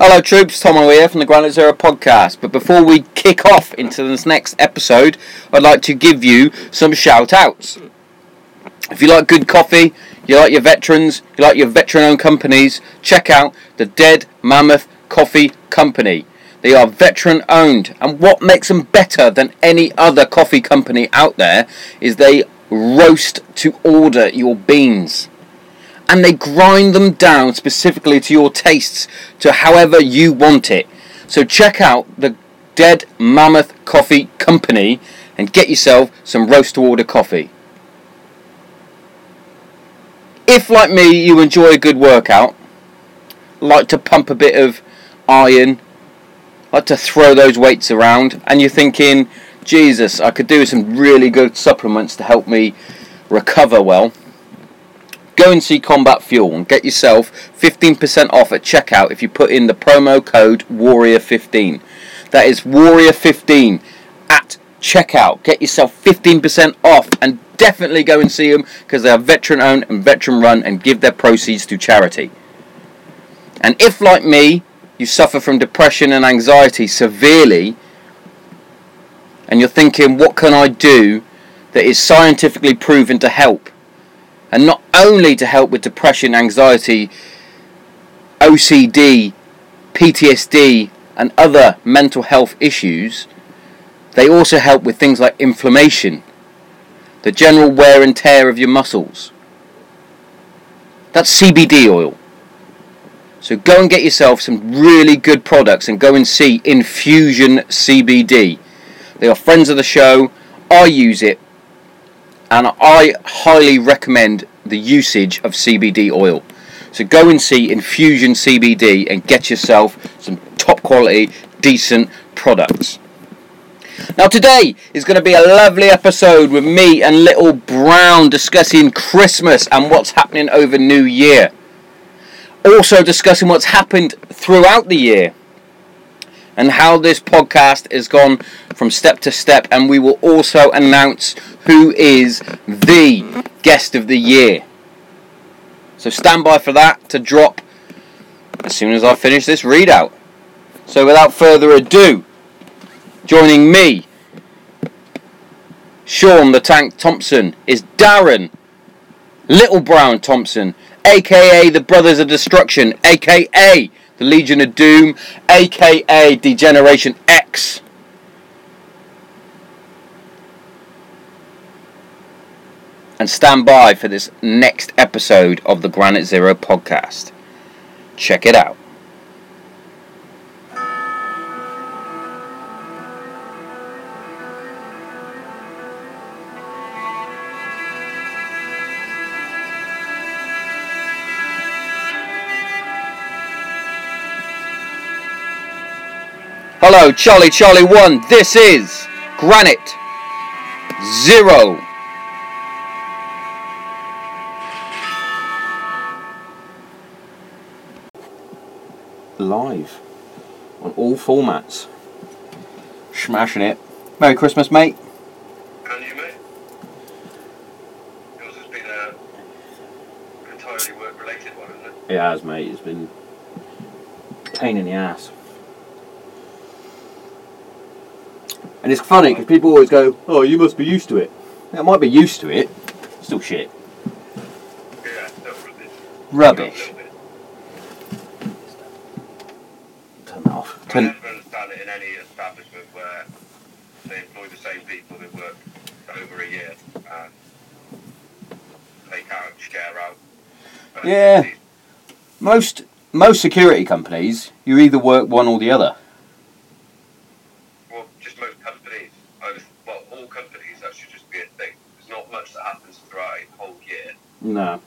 Hello, troops. Tom here from the Granite Zero podcast. But before we kick off into this next episode, I'd like to give you some shout outs. If you like good coffee, you like your veterans, you like your veteran owned companies, check out the Dead Mammoth Coffee Company. They are veteran owned, and what makes them better than any other coffee company out there is they roast to order your beans and they grind them down specifically to your tastes, to however you want it. So check out the Dead Mammoth Coffee Company and get yourself some roast to order coffee. If, like me, you enjoy a good workout, like to pump a bit of iron, like to throw those weights around, and you're thinking, Jesus, I could do some really good supplements to help me recover well go and see Combat Fuel and get yourself 15% off at checkout if you put in the promo code Warrior15. That is Warrior15 at checkout. Get yourself 15% off and definitely go and see them because they are veteran owned and veteran run and give their proceeds to charity. And if, like me, you suffer from depression and anxiety severely, and you're thinking, what can I do that is scientifically proven to help? And not only to help with depression, anxiety, OCD, PTSD, and other mental health issues, they also help with things like inflammation, the general wear and tear of your muscles. That's CBD oil. So go and get yourself some really good products and go and see Infusion CBD. They are friends of the show. I use it and I highly recommend the usage of CBD oil. So go and see Infusion CBD and get yourself some top quality, decent products. Now, today is going to be a lovely episode with me and Little Brown discussing Christmas and what's happening over New Year. Also, discussing what's happened throughout the year and how this podcast has gone from step to step. And we will also announce who is the guest of the year. So stand by for that to drop as soon as I finish this readout. So without further ado, joining me, Sean the Tank Thompson, is Darren Little Brown Thompson, aka the Brothers of Destruction, aka the Legion of Doom, aka Degeneration X. And stand by for this next episode of the Granite Zero podcast. Check it out. Hello, Charlie Charlie 1. This is Granite Zero. Live on all formats. Smashing it. Merry Christmas, mate. And you, mate? Yours has been a entirely work-related one, isn't it? It has, mate. It's been pain in the ass. And it's funny because people always go, "Oh, you must be used to it." I might be used to it. Still shit. Yeah, rubbish. Rubbish. Turn that off. I Turn. never understand it in any establishment where they employ the same people that work over a year and out, share out. Yeah. Most most security companies, you either work one or the other. Well, just most companies, over- well, all companies, that should just be a thing. There's not much that happens throughout a whole year No.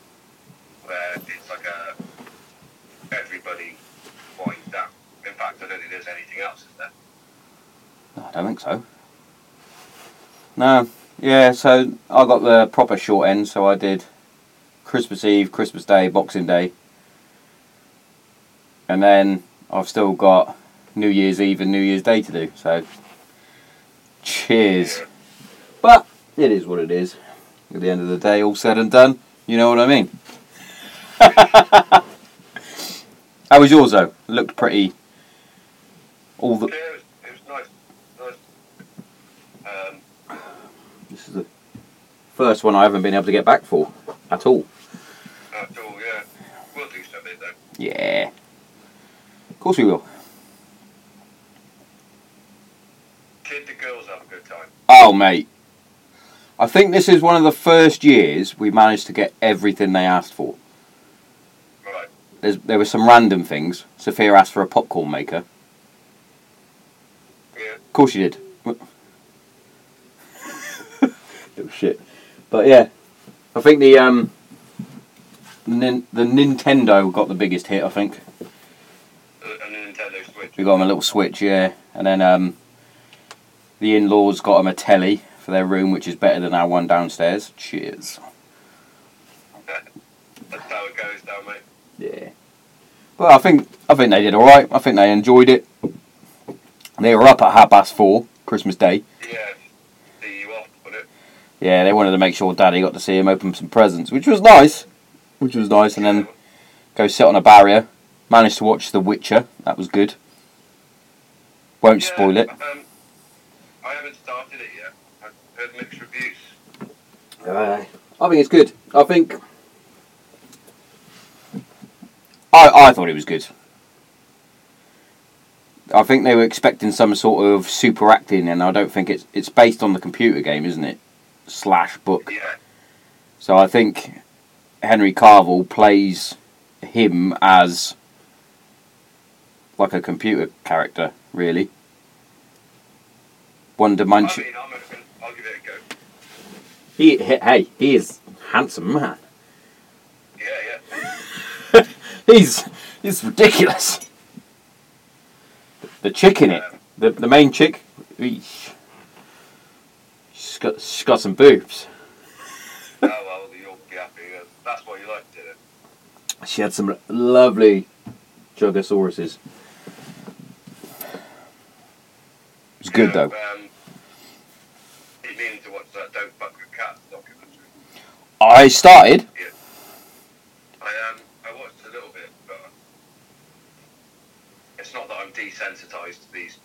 where it's like a everybody winds down. In fact, I don't think there's anything else, is there? I don't think so. No. Yeah. So I got the proper short end. So I did Christmas Eve, Christmas Day, Boxing Day, and then I've still got New Year's Eve and New Year's Day to do. So cheers. But it is what it is. At the end of the day, all said and done, you know what I mean. How was yours though? Looked pretty All the Yeah, it was, it was nice. Nice. Um, this is the first one I haven't been able to get back for at all. that's all, yeah. We'll do something though. Yeah. Of course we will. Kid the girls have a good time. Oh, mate. I think this is one of the first years we managed to get everything they asked for. Right. There's, there were some random things. Sophia asked for a popcorn maker. Yeah. Of course she did. Little shit. But yeah, I think the um, nin- the Nintendo got the biggest hit. I think A, a Nintendo Switch. we got them a little Switch, yeah, and then um, the in-laws got them a telly for their room, which is better than our one downstairs. Cheers. That's how it goes down, mate. Yeah. But I think I think they did all right. I think they enjoyed it. They were up at half past four Christmas Day. Yeah. See you off, it. Yeah, they wanted to make sure Daddy got to see him open some presents, which was nice. Which was nice, and then go sit on a barrier. Managed to watch The Witcher. That was good. Won't spoil it. Um, I haven't started it yet. I've heard mixed reviews. I think it's good. I think. I I thought it was good. I think they were expecting some sort of super acting, and I don't think it's it's based on the computer game, isn't it? Slash book. Yeah. So I think Henry Cavill plays him as like a computer character, really. One I dimension. mean, I'm open. I'll give it a go. He, he hey, he is handsome man. Yeah, yeah. He's he's ridiculous. The chick in it, the the main chick, she's got she's got some boobs. oh, well, you'll be happy. That's what you liked, did it? She had some lovely Jugosauruses. It's good know, though. Um, keep meaning to watch that Don't Fuck with Cats documentary. I started. I um, I watched a little bit, but it's not that I'm desensitized to these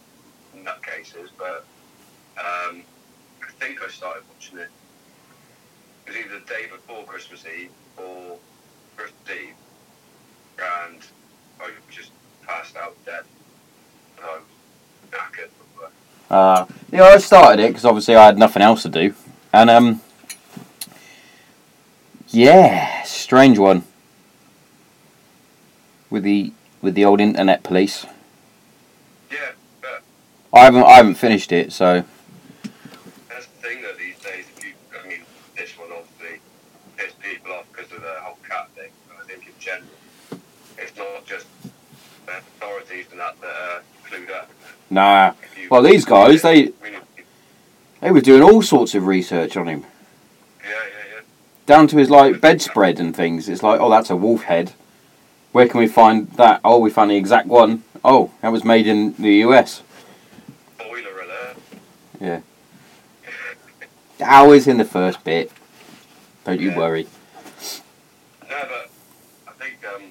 nutcases, but um, I think I started watching it. It was either the day before Christmas Eve or Christmas Eve, and I just passed out dead. And I was knackered. Uh, yeah, I started it because obviously I had nothing else to do, and um, yeah, strange one with the with the old internet police. Yeah, but I haven't I haven't finished it, so That's the thing though these days. If you, I mean, this one obviously pissed people off because of the whole cat thing. But I think in general, it's not just the authorities and that that are clued up. nah. Well, these guys, they- They were doing all sorts of research on him. Down to his like bedspread and things. It's like, oh, that's a wolf head. Where can we find that? Oh, we found the exact one. Oh, that was made in the US. Boiler alert. Yeah. Hours in the first bit. Don't you Yeah. worry. No, but I think um,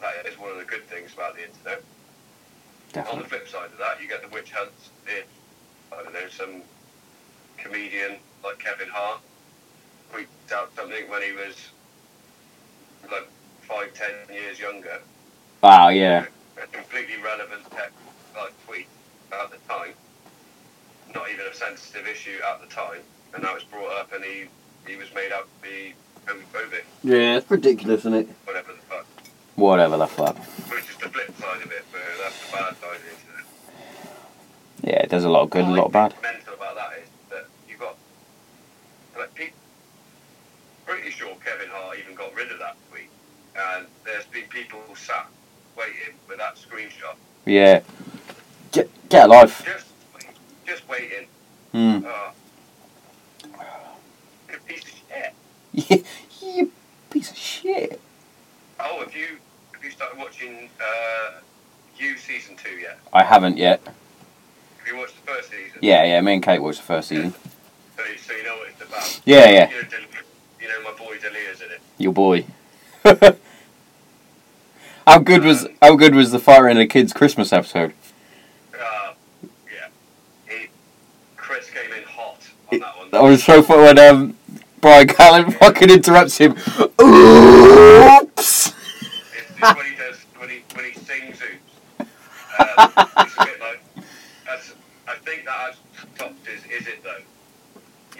that is one of the good things about the internet. On the flip side of that, you get the witch hunts. I don't know some comedian like Kevin Hart tweeted out something when he was like five, ten years younger, Wow, yeah. a completely relevant text, like tweet at the time, not even a sensitive issue at the time, and now it's brought up and he he was made out to be homophobic, Yeah, it's ridiculous, isn't it? whatever the fuck. Whatever the fuck. Which is the flip side of it, but that's the bad side of internet. Yeah, there's a lot of good and a lot of bad. What's mental about that is that you got like people. Pretty sure Kevin Hart even got rid of that tweet, and there's been people sat waiting with that screenshot, Yeah. Get, get a life. just just waiting. Hmm. Uh, you piece of shit. Yeah, you piece of shit. Oh, have you have you started watching uh, You season two yet? I haven't yet. Have you watched the first season? Yeah, yeah, me and Kate watched the first season. So, you- so you know what it's about. Yeah, yeah. You know, you know my boy D'Elia's in it. Your boy. How good was how good was the fire in the kids Christmas episode? Uh, yeah, he, Chris came in hot on that one. That was so fun when um, Bryan Callen fucking interrupts him. Oops. when he does when he when he sings oops. Um, that's, I think that has topped is is it though.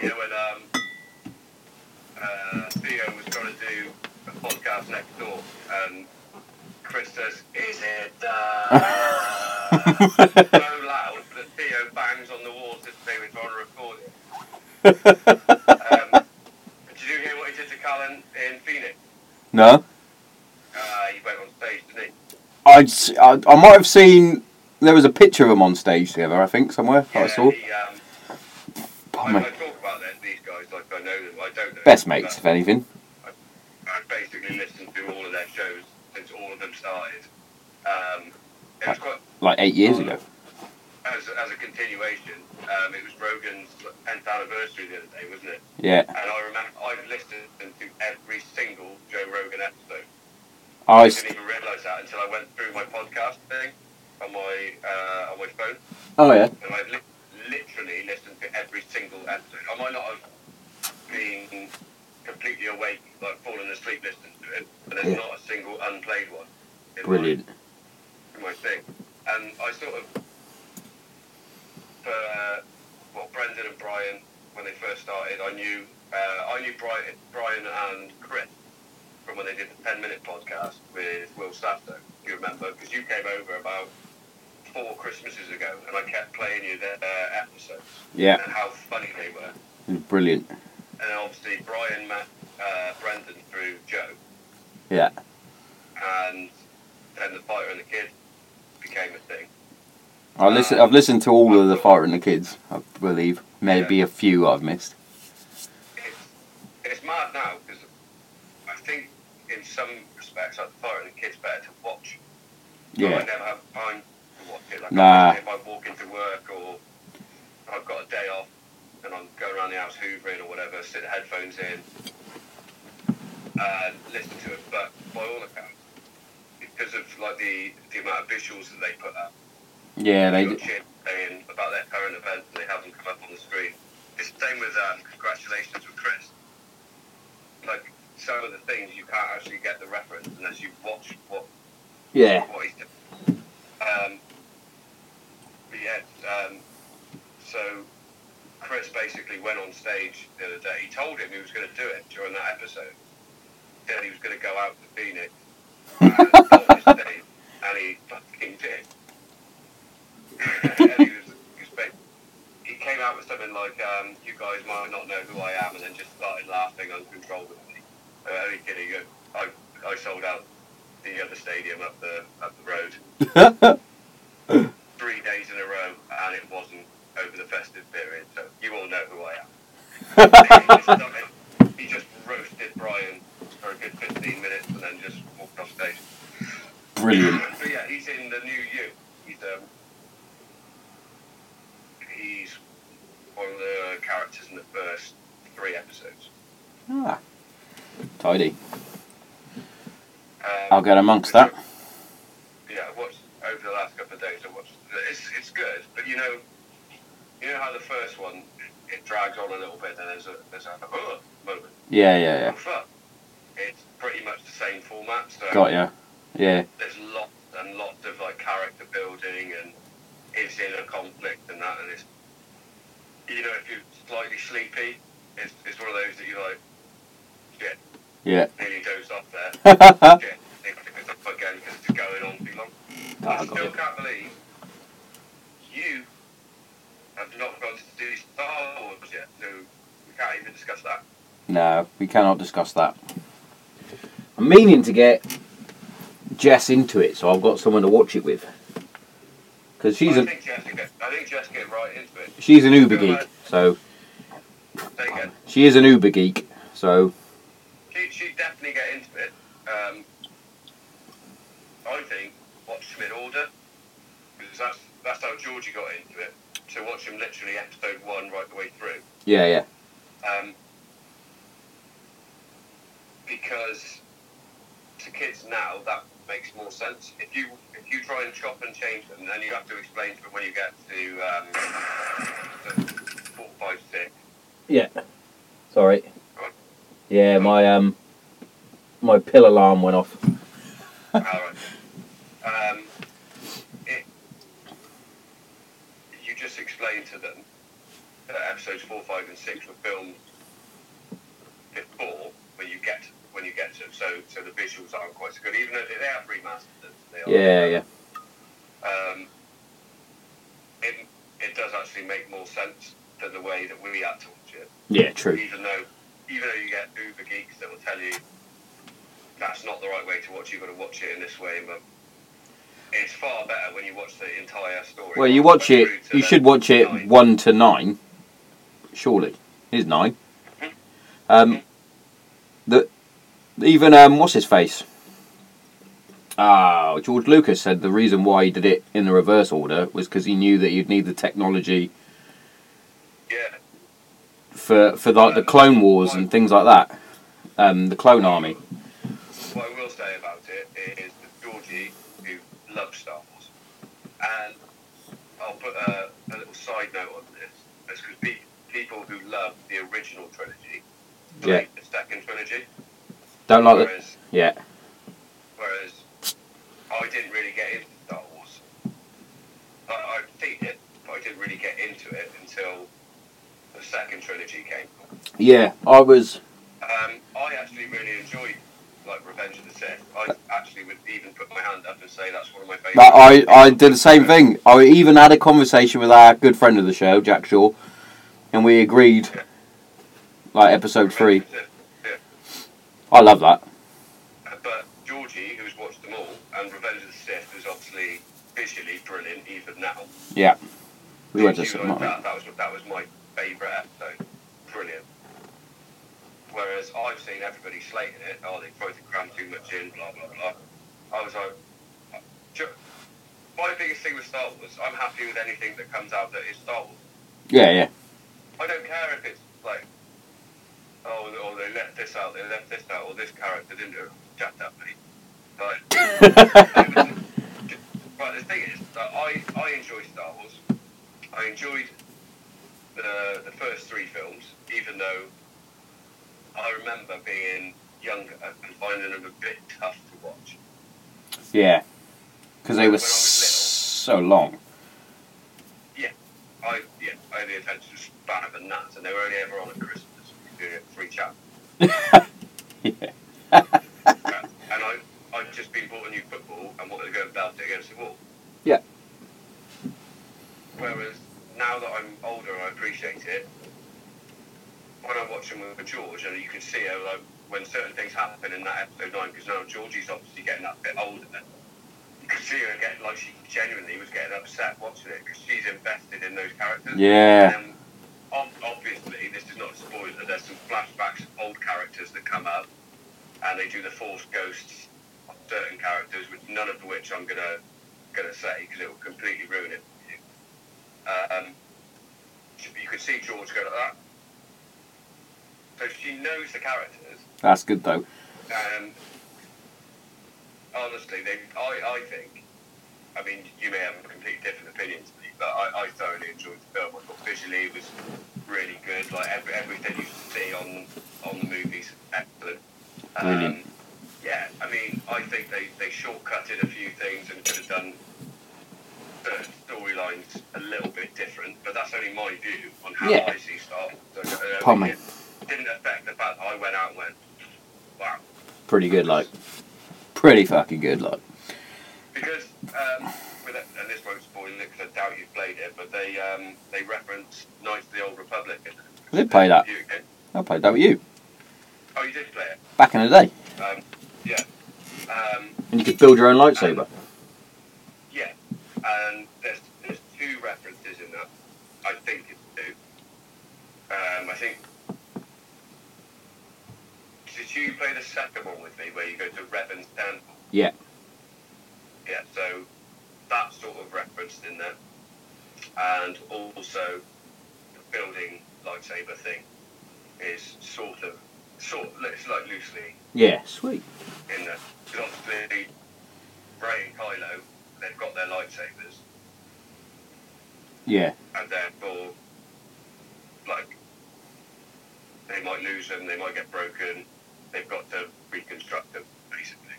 You know when um, uh, Theo was to do a podcast next door and. Chris says, Is it uh so loud that Theo bangs on the walls as they were trying to record it. Um, did you hear what he did to Callen in Phoenix? no? Uh, he went on stage, didn't he? S- I, I might have seen. There was a picture of them on stage together, I think, somewhere. that I saw. He, um, I, I talk about that, these guys like I know them. I don't know. Best them, mates, if anything. I basically listened to all of their shows since all of them started. Um, it was quite Like eight years ago. as, as a continuation. Um, it was Rogan's 10th anniversary the other day, wasn't it? Yeah. And I remember I've listened to every single Joe Rogan episode. I didn't even realise that until I went through my podcast thing on my uh, on my phone, oh, yeah. and I've li- literally listened to every single episode. I might not have been completely awake, like fallen asleep listening to it, but there's Yeah. not a single unplayed one. Brilliant. My, my thing, and I sort of for well, Brendan and Brian when they first started, I knew uh, I knew Brian, Brian and Chris from when they did the 10 minute podcast with Will Sasso, if you remember, because you came over about four Christmases ago and I kept playing you their uh, episodes Yeah. and how funny they were. It was brilliant. And obviously Brian met uh, Brendan through Joe, Yeah. and then the fighter and the kid became a thing. I listen, I've listened to all of the Fighter and the Kids, I believe. Maybe a few I've missed. It's, it's mad now because I think in some respects, like the fighter and the kid's better to watch. But I Yeah. never have time to watch it. Like Nah. if I walk into work or I've got a day off and I'm going around the house hoovering or whatever, stick the headphones in and listen to it. But by all accounts, because of like the the amount of visuals that they put up, Yeah, they you've d- got saying about their current event and they have them come up on the screen. It's the same with um, congratulations with Chris. Like some of the things you can't actually get the reference unless you watch what Yeah. what he's doing. Um, but yeah, um, so Chris basically went on stage the other day. He told him he was going to do it during that episode. He Said he was going to go out to Phoenix and, on his stage, and he fucking did. and he, was, he, was ba- he came out with something like, um, "You guys might not know who I am," and then just started laughing uncontrollably. Uh, only kidding. you. I I sold out the other stadium up the up the road three days in a row, and it wasn't over the festive period. So you all know who I am. he, just, he just roasted Brian for a good 15 minutes, and then just stage. Brilliant. But yeah, he's in the new you. He's um he's one of the characters in the first three episodes. Ah. Tidy. Um, I'll get amongst that. Yeah, I watched over the last couple of days. I watched. It's it's good, but you know, you know how the first one it, it drags on a little bit, and there's a there's a uh, moment. Yeah, yeah, yeah. Oh, fuck. It's pretty much the same format. So Got ya. Yeah. there's lots and lots of like character building and is in a conflict and that, and it's you know if you're slightly sleepy, it's it's one of those that you like. Shit, Yeah. nearly dozed off there. Shit, need to pick this up again because it's going on too long. Ah, I got still it. can't believe you have not gone to do Star Wars yet, so we can't even discuss that. No, we cannot discuss that. I'm meaning to get Jess into it, so I've got someone to watch it with. Because she's I a think Jessica, I think Jessica get right into it. she's an Uber geek, so she is an Uber geek. So She she definitely get into it. Um, I think watch them in order because that's that's how Georgie got into it. So watch him literally episode one right the way through. yeah, yeah, Um, because kids now that makes more sense. If you if you try and chop and change them, then you have to explain to them when you get to um, four, five, six. Yeah. Sorry. Yeah, my um, my pill alarm went off. All right. Um, it, you just explained to them that episodes four, five, and six were filmed before when you get when you get to them. So so the visuals aren't quite so good, even though they have remastered them. They are, Yeah, yeah. Um, it it does actually make more sense than the way that we had to watch it. Yeah, true. Even though even though you get uber geeks that will tell you that's not the right way to watch. You've got to watch it in this way, but it's far better when you watch the entire story. Well, you watch it. You should watch it nine. one to nine. Surely, here's nine. Um, the even um, what's his face? Ah, George Lucas said the reason why he did it in the reverse order was because he knew that you'd need the technology Yeah, for for like the Clone Wars and things like that. Um, the Clone Army. what I will say about it is that Georgie, who loves Star Wars, and I'll put a, a little side note on this. It's because pe- people who love the original trilogy, Yeah. the second trilogy, Don't like the whereas yeah. Whereas I didn't really get into Star Wars. I, I've seen it, but I didn't really get into it until the second trilogy came. Yeah, I was. Um, I actually really enjoyed like Revenge of the Sith. I actually would even put my hand up and say that's one of my favourite. I, I did the same thing. I even had a conversation with our good friend of the show, Jack Shaw, and we agreed. Like episode three, Revenge of the Sith, I love that. But Georgie, who's watched them all, and Revenge of the Sith is obviously visually brilliant even now. Yeah, we went to cinema. that. That was that was my favourite episode. Brilliant. Whereas I've seen everybody slating it. Oh, they to cram too much in. Blah blah blah. I was like, my biggest thing with Star Wars, I'm happy with anything that comes out that is Star Wars. Yeah, yeah, I don't care if it's like, oh, or they left this out, they left this out, or this character didn't do it. Shut up, mate. But But the thing is, that I, I enjoy Star Wars. I enjoyed the the first three films, even though I remember being younger and finding them a bit tough to watch. yeah, because they were so long. Yeah, I yeah, I had the attention span of a nut, and they were only ever on at Christmas. You do it free chat, yeah, and I I'd just been bought a new football and wanted to go and belt it against the wall. Yeah. Whereas now that I'm older, I appreciate it. When I'm watching with George, and you can see how like, when certain things happen in that episode nine, because now Georgie's obviously getting that bit older. You could see her get like she genuinely was getting upset watching it because she's invested in those characters. yeah, is not a spoiler. There's some flashbacks of old characters that come up, and they do the Force ghosts of certain characters, which none of which I'm gonna gonna say because it will completely ruin it. for you. Um, you could see George go like that. So she knows the characters, that's good though. and honestly, they, I, I think, I mean, you may have a completely different opinion to me, but I, I thoroughly enjoyed the film. I thought visually it was really good. Like every, everything you see on on the movies, excellent. Brilliant. yeah, I mean, I think they, they shortcutted a few things and could have done certain storylines a little bit different, but that's only my view on how Yeah. I see Star Wars. So, uh, It didn't affect the fact I went out and went, wow. Pretty good, like, pretty fucking good, like. Because, um, it, and this won't spoil it because I doubt you've played it, but they um, they reference Knights of the Old Republic. I did play that. I played that with you Oh, you did play it? back in the day, Um, yeah. Um, and you could build your own lightsaber. yeah. And there's, there's two references in that. I think it's two. Um, I think. Did you play the second one with me where you go to Revan's Temple? Yeah. Yeah, so that's sort of referenced in there. And also the building lightsaber thing is sort of, sort of, it's like loosely Yeah, sweet. in there. Because obviously Rey and Kylo, they've got their lightsabers, Yeah, and therefore, like, they might lose them, they might get broken. They've got to reconstruct them, basically,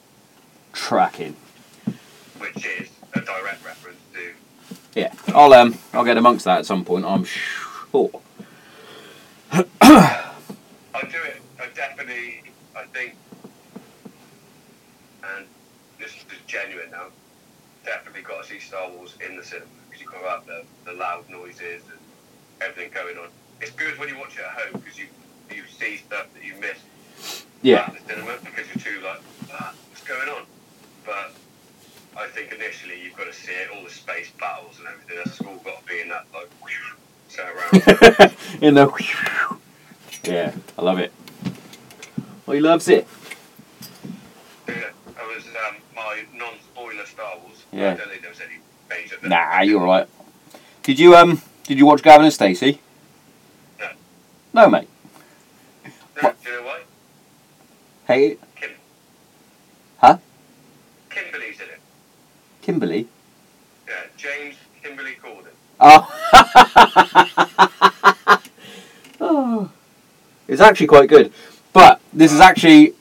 Tracking. which is a direct reference to Yeah, I'll um, I'll get amongst that at some point. I'm sure. I do it. I definitely. I think, and this is genuine now. Definitely got to see Star Wars in the cinema because you got out the, the loud noises and everything going on. It's good when you watch it at home because you you see stuff that you miss. Yeah, at the cinema because you're too like, ah, what's going on? But I think initially you've got to see it, all the space battles and everything. That's all got to be in that like, turn around. in the. Yeah, I love it. Well, he loves it. Yeah, that was um, my non-spoiler Star Wars. Yeah. I don't think there was any major. Nah, you're all right. Did you um? Did you watch Gavin and Stacey? No. No, mate. No, do you know why? Hey, Kim. Huh? Kimberly's in it. Kimberly. Yeah, uh, James Kimberly Corden. Oh. oh. It's actually quite good. But this is actually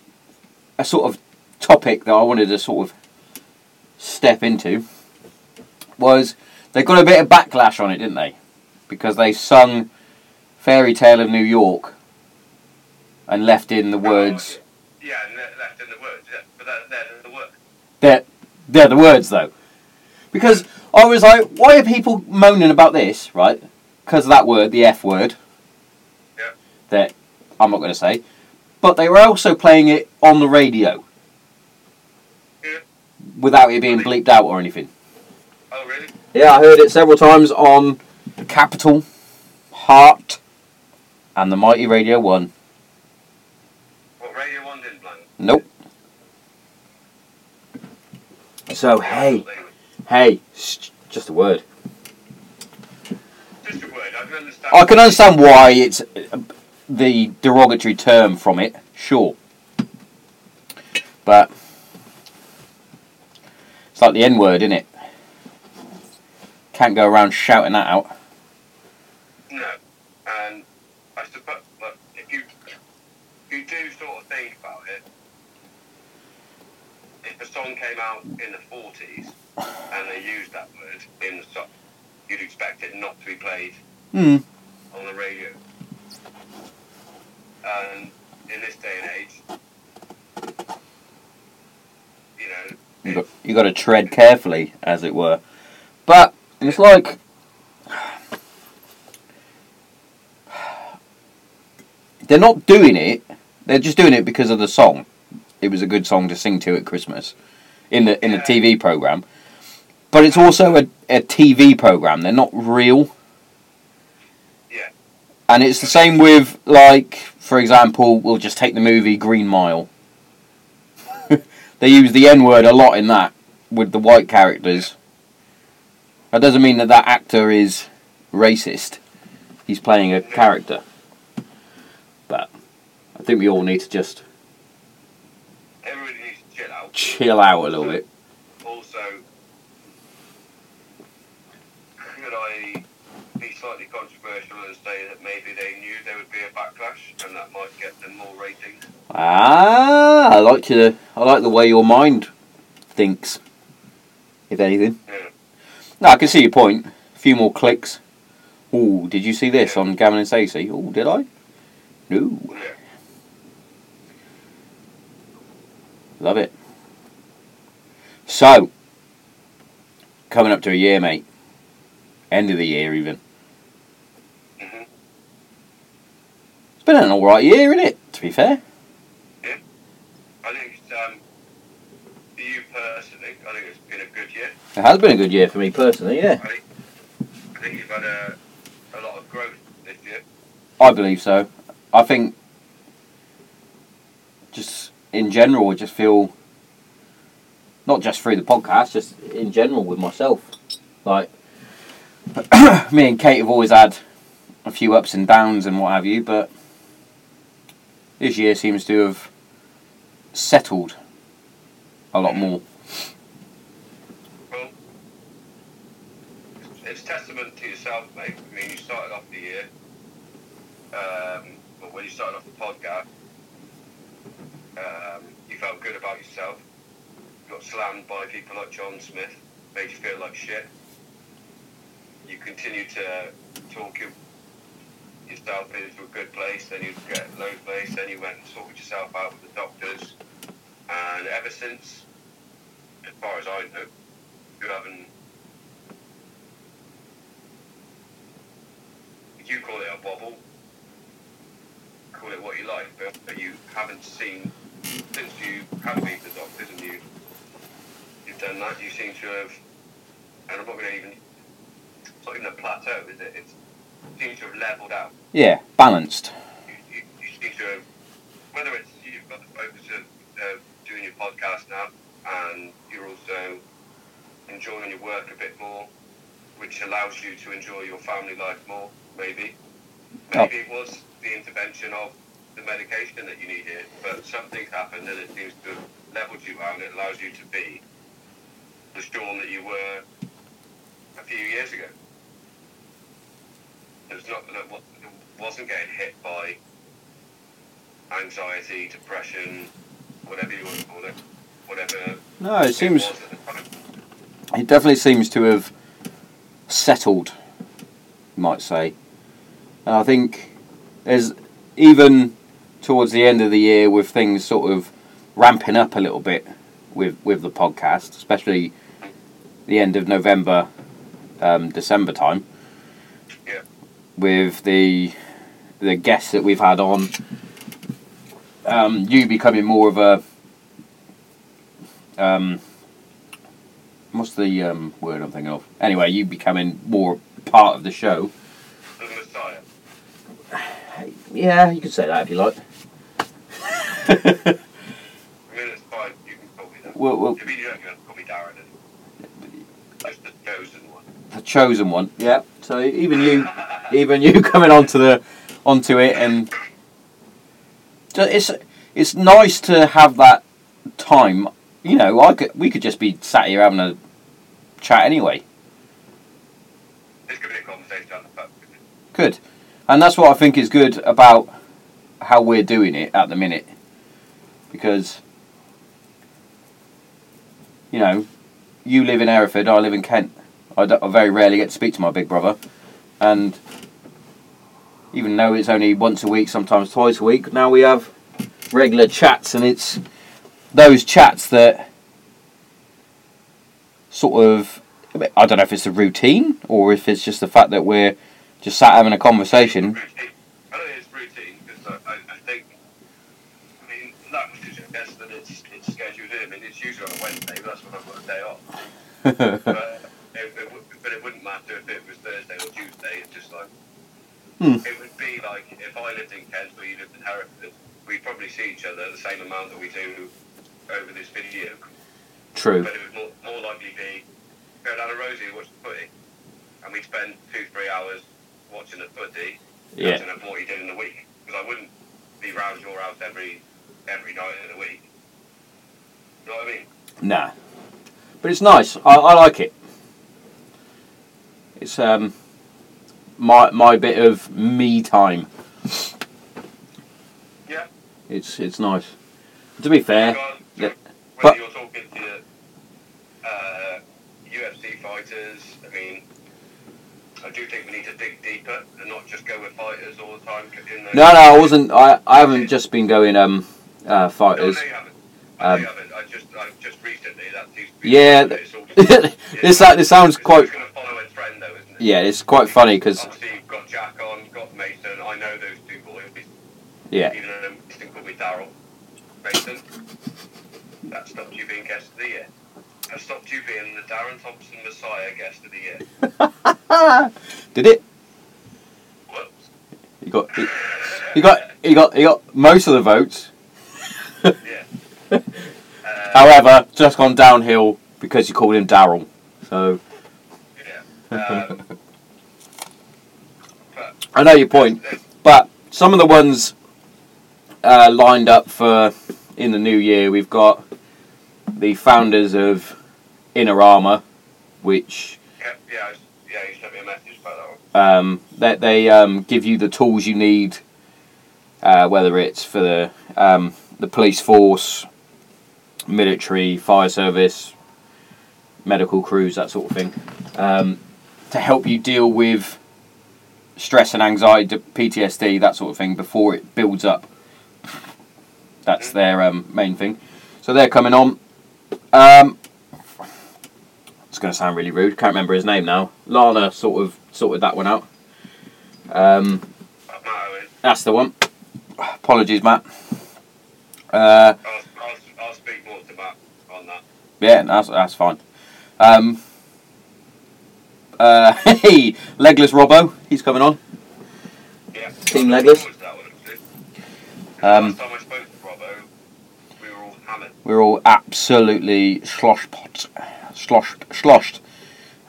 a sort of topic that I wanted to sort of step into. Was they got a bit of backlash on it, didn't they? Because they sung Fairy Tale of New York and left in the oh, words. Yeah, left in the words. Yeah, but they're, they're the words. They're, they're the words, though. Because I was like, why are people moaning about this, right? Because of that word, the F word. Yeah. That I'm not going to say. But they were also playing it on the radio. Yeah. Without it being bleeped out or anything. Oh, really? Yeah, I heard it several times on the Capital, Heart, and the Mighty Radio 1. What Radio One didn't plan? Nope. So, hey, hey, sh- just a word. Just a word. I can understand. I can understand why it's uh, the derogatory term from it, sure. But it's like the N word, isn't it? Can't go around shouting that out. No, and I suppose look, if you you do sort of think a song came out in the forties and they used that word in the song, you'd expect it not to be played Hmm. on the radio. And in this day and age, you know, You got, you got to tread carefully, as it were. But it's like they're not doing it. They're just doing it because of the song. It was a good song to sing to at Christmas, in the in the Yeah. TV program. But it's also a, a TV program. They're not real. Yeah. And it's the same with like, for example, we'll just take the movie Green Mile. they use the N word a lot in that with the white characters. That doesn't mean that that actor is racist. He's playing a character. But I think we all need to just everybody needs to chill out. a little bit. Also, could I be slightly controversial and say that maybe they knew there would be a backlash and that might get them more ratings? Ah, I like to. I like the way your mind thinks. If anything. Yeah. No, I can see your point. A few more clicks. Ooh, did you see this on Gavin and Stacey? Ooh, did I? No. Yeah. Love it. So, coming up to a year, mate. End of the year, even. hmm It's been an alright year, isn't it? To be fair. Yeah. I think it's, um, for you personally, I think it's been a good year. It has been a good year for me personally, yeah. I think, I think you've had a, a lot of growth this year. I believe so. I think, just in general, I just feel, not just through the podcast, just in general with myself. Like, me and Kate have always had a few ups and downs and what have you, but this year seems to have settled a lot more. Well, it's, testament to yourself, mate. I mean, you started off the year um, but when you started off the podcast, um, you felt good about yourself. Got slammed by people like John Smith, made you feel like shit. You continued to talk your- yourself into a good place, then you get low place, then you went and sorted yourself out with the doctors. And ever since, as far as I know, you haven't. You call it a wobble, call it what you like, but, you haven't seen since you have been to the doctors and you done that. You seem to have, and I'm not going to even. It's not even a plateau, is it? It's, it seems to have levelled out. Yeah, balanced. You, you, you seem to have, whether it's you've got the focus of uh, doing your podcast now, and you're also enjoying your work a bit more, which allows you to enjoy your family life more, maybe. Maybe it was the intervention of the medication that you needed, but something's happened and it seems to have levelled you out and it allows you to be the Sean that you were a few years ago. It's not that wa- wasn't getting hit by anxiety, depression, whatever you want to call it, whatever No, it seems was the time. it definitely seems to have settled, you might say. And I think there's even towards the end of the year with things sort of ramping up a little bit with with the podcast, especially the end of November, um, December time. Yeah. With the the guests that we've had on, um, you becoming more of a um, what's the um, word I'm thinking of? Anyway, you becoming more part of the show. The Messiah. Yeah, you could say that if you like. I mean, it's fine. You can call me that. well, well, If you don't, you have to call me Darren. And just the chosen one. the chosen one. Yeah. So even you, even you coming onto the onto it, and it's it's nice to have that time. You know, I could we could just be sat here having a chat anyway. This could be a conversation on the pub. Good, and that's what I think is good about how we're doing it at the minute, because you know, you live in Hereford, I live in Kent. I, I very rarely get to speak to my big brother, and even though it's only once a week, sometimes twice a week, now we have regular chats, and it's those chats that sort of I don't know if it's a routine or if it's just the fact that we're just sat having a conversation. Routine. I don't think it's routine because I, I, I think, I mean, that was just guess that it's, it's scheduled in. I mean, it's usually on a Wednesday, but that's when I've got a day off. But it, it, would- but it wouldn't matter if it was Thursday or Tuesday. It's just like, Hmm. it would be like if I lived in Kent or you lived in Hereford, we'd probably see each other the same amount that we do over this video. True. But it would more, more likely be go down to Rosie and watch the footy, and we'd spend two, three hours watching the footy, Yeah. on what you did in the week. Because I wouldn't be round your house every every night in the week. You know what I mean? Nah. But it's nice. I, I like it. It's um my my bit of me time. Yeah. It's it's nice. To be fair, yeah, Whether but- you're talking to uh, UFC fighters, I mean, I do think we need to dig deeper and not just go with fighters all the time. No, no, I wasn't. I, I haven't just been going um uh, No, no, I Um, haven't. I just, I just recently that seems to be. Yeah, this that this sounds quite. always going to follow a trend, though, it? Yeah, it's quite funny because Obviously, you've got Jack on, got Mason. I know those two boys. yeah, Even though Mason called me Daryl. Mason, that stopped you being guest of the year. That stopped you being the Darren Thompson Messiah guest of the year. did it? Whoops. You got you got you got you got most of the votes. Yeah. However, just gone downhill because you called him Daryl. So yeah. Um, I know your point, but some of the ones uh, lined up for in the new year, we've got the founders of Inner Armour, which yeah, yeah, I- yeah, you sent me a message about that one. um, that they um, give you the tools you need uh, whether it's for the um, the police force, military, fire service, medical crews, that sort of thing, um, to help you deal with stress and anxiety, PTSD, that sort of thing, before it builds up. That's their um, main thing. So they're coming on. Um, it's going to sound really rude. Can't remember his name now. Lana sort of sorted that one out. Um, that's the one. Apologies, Matt. Uh, On that. yeah, that's that's fine. Um, uh, hey, legless Robbo, he's coming on. Yeah. Team Legless. looking forward to that one, actually. Um, Last time I spoke to Robbo, we were all hammered. We're all absolutely slosh pot, sloshed, sloshed.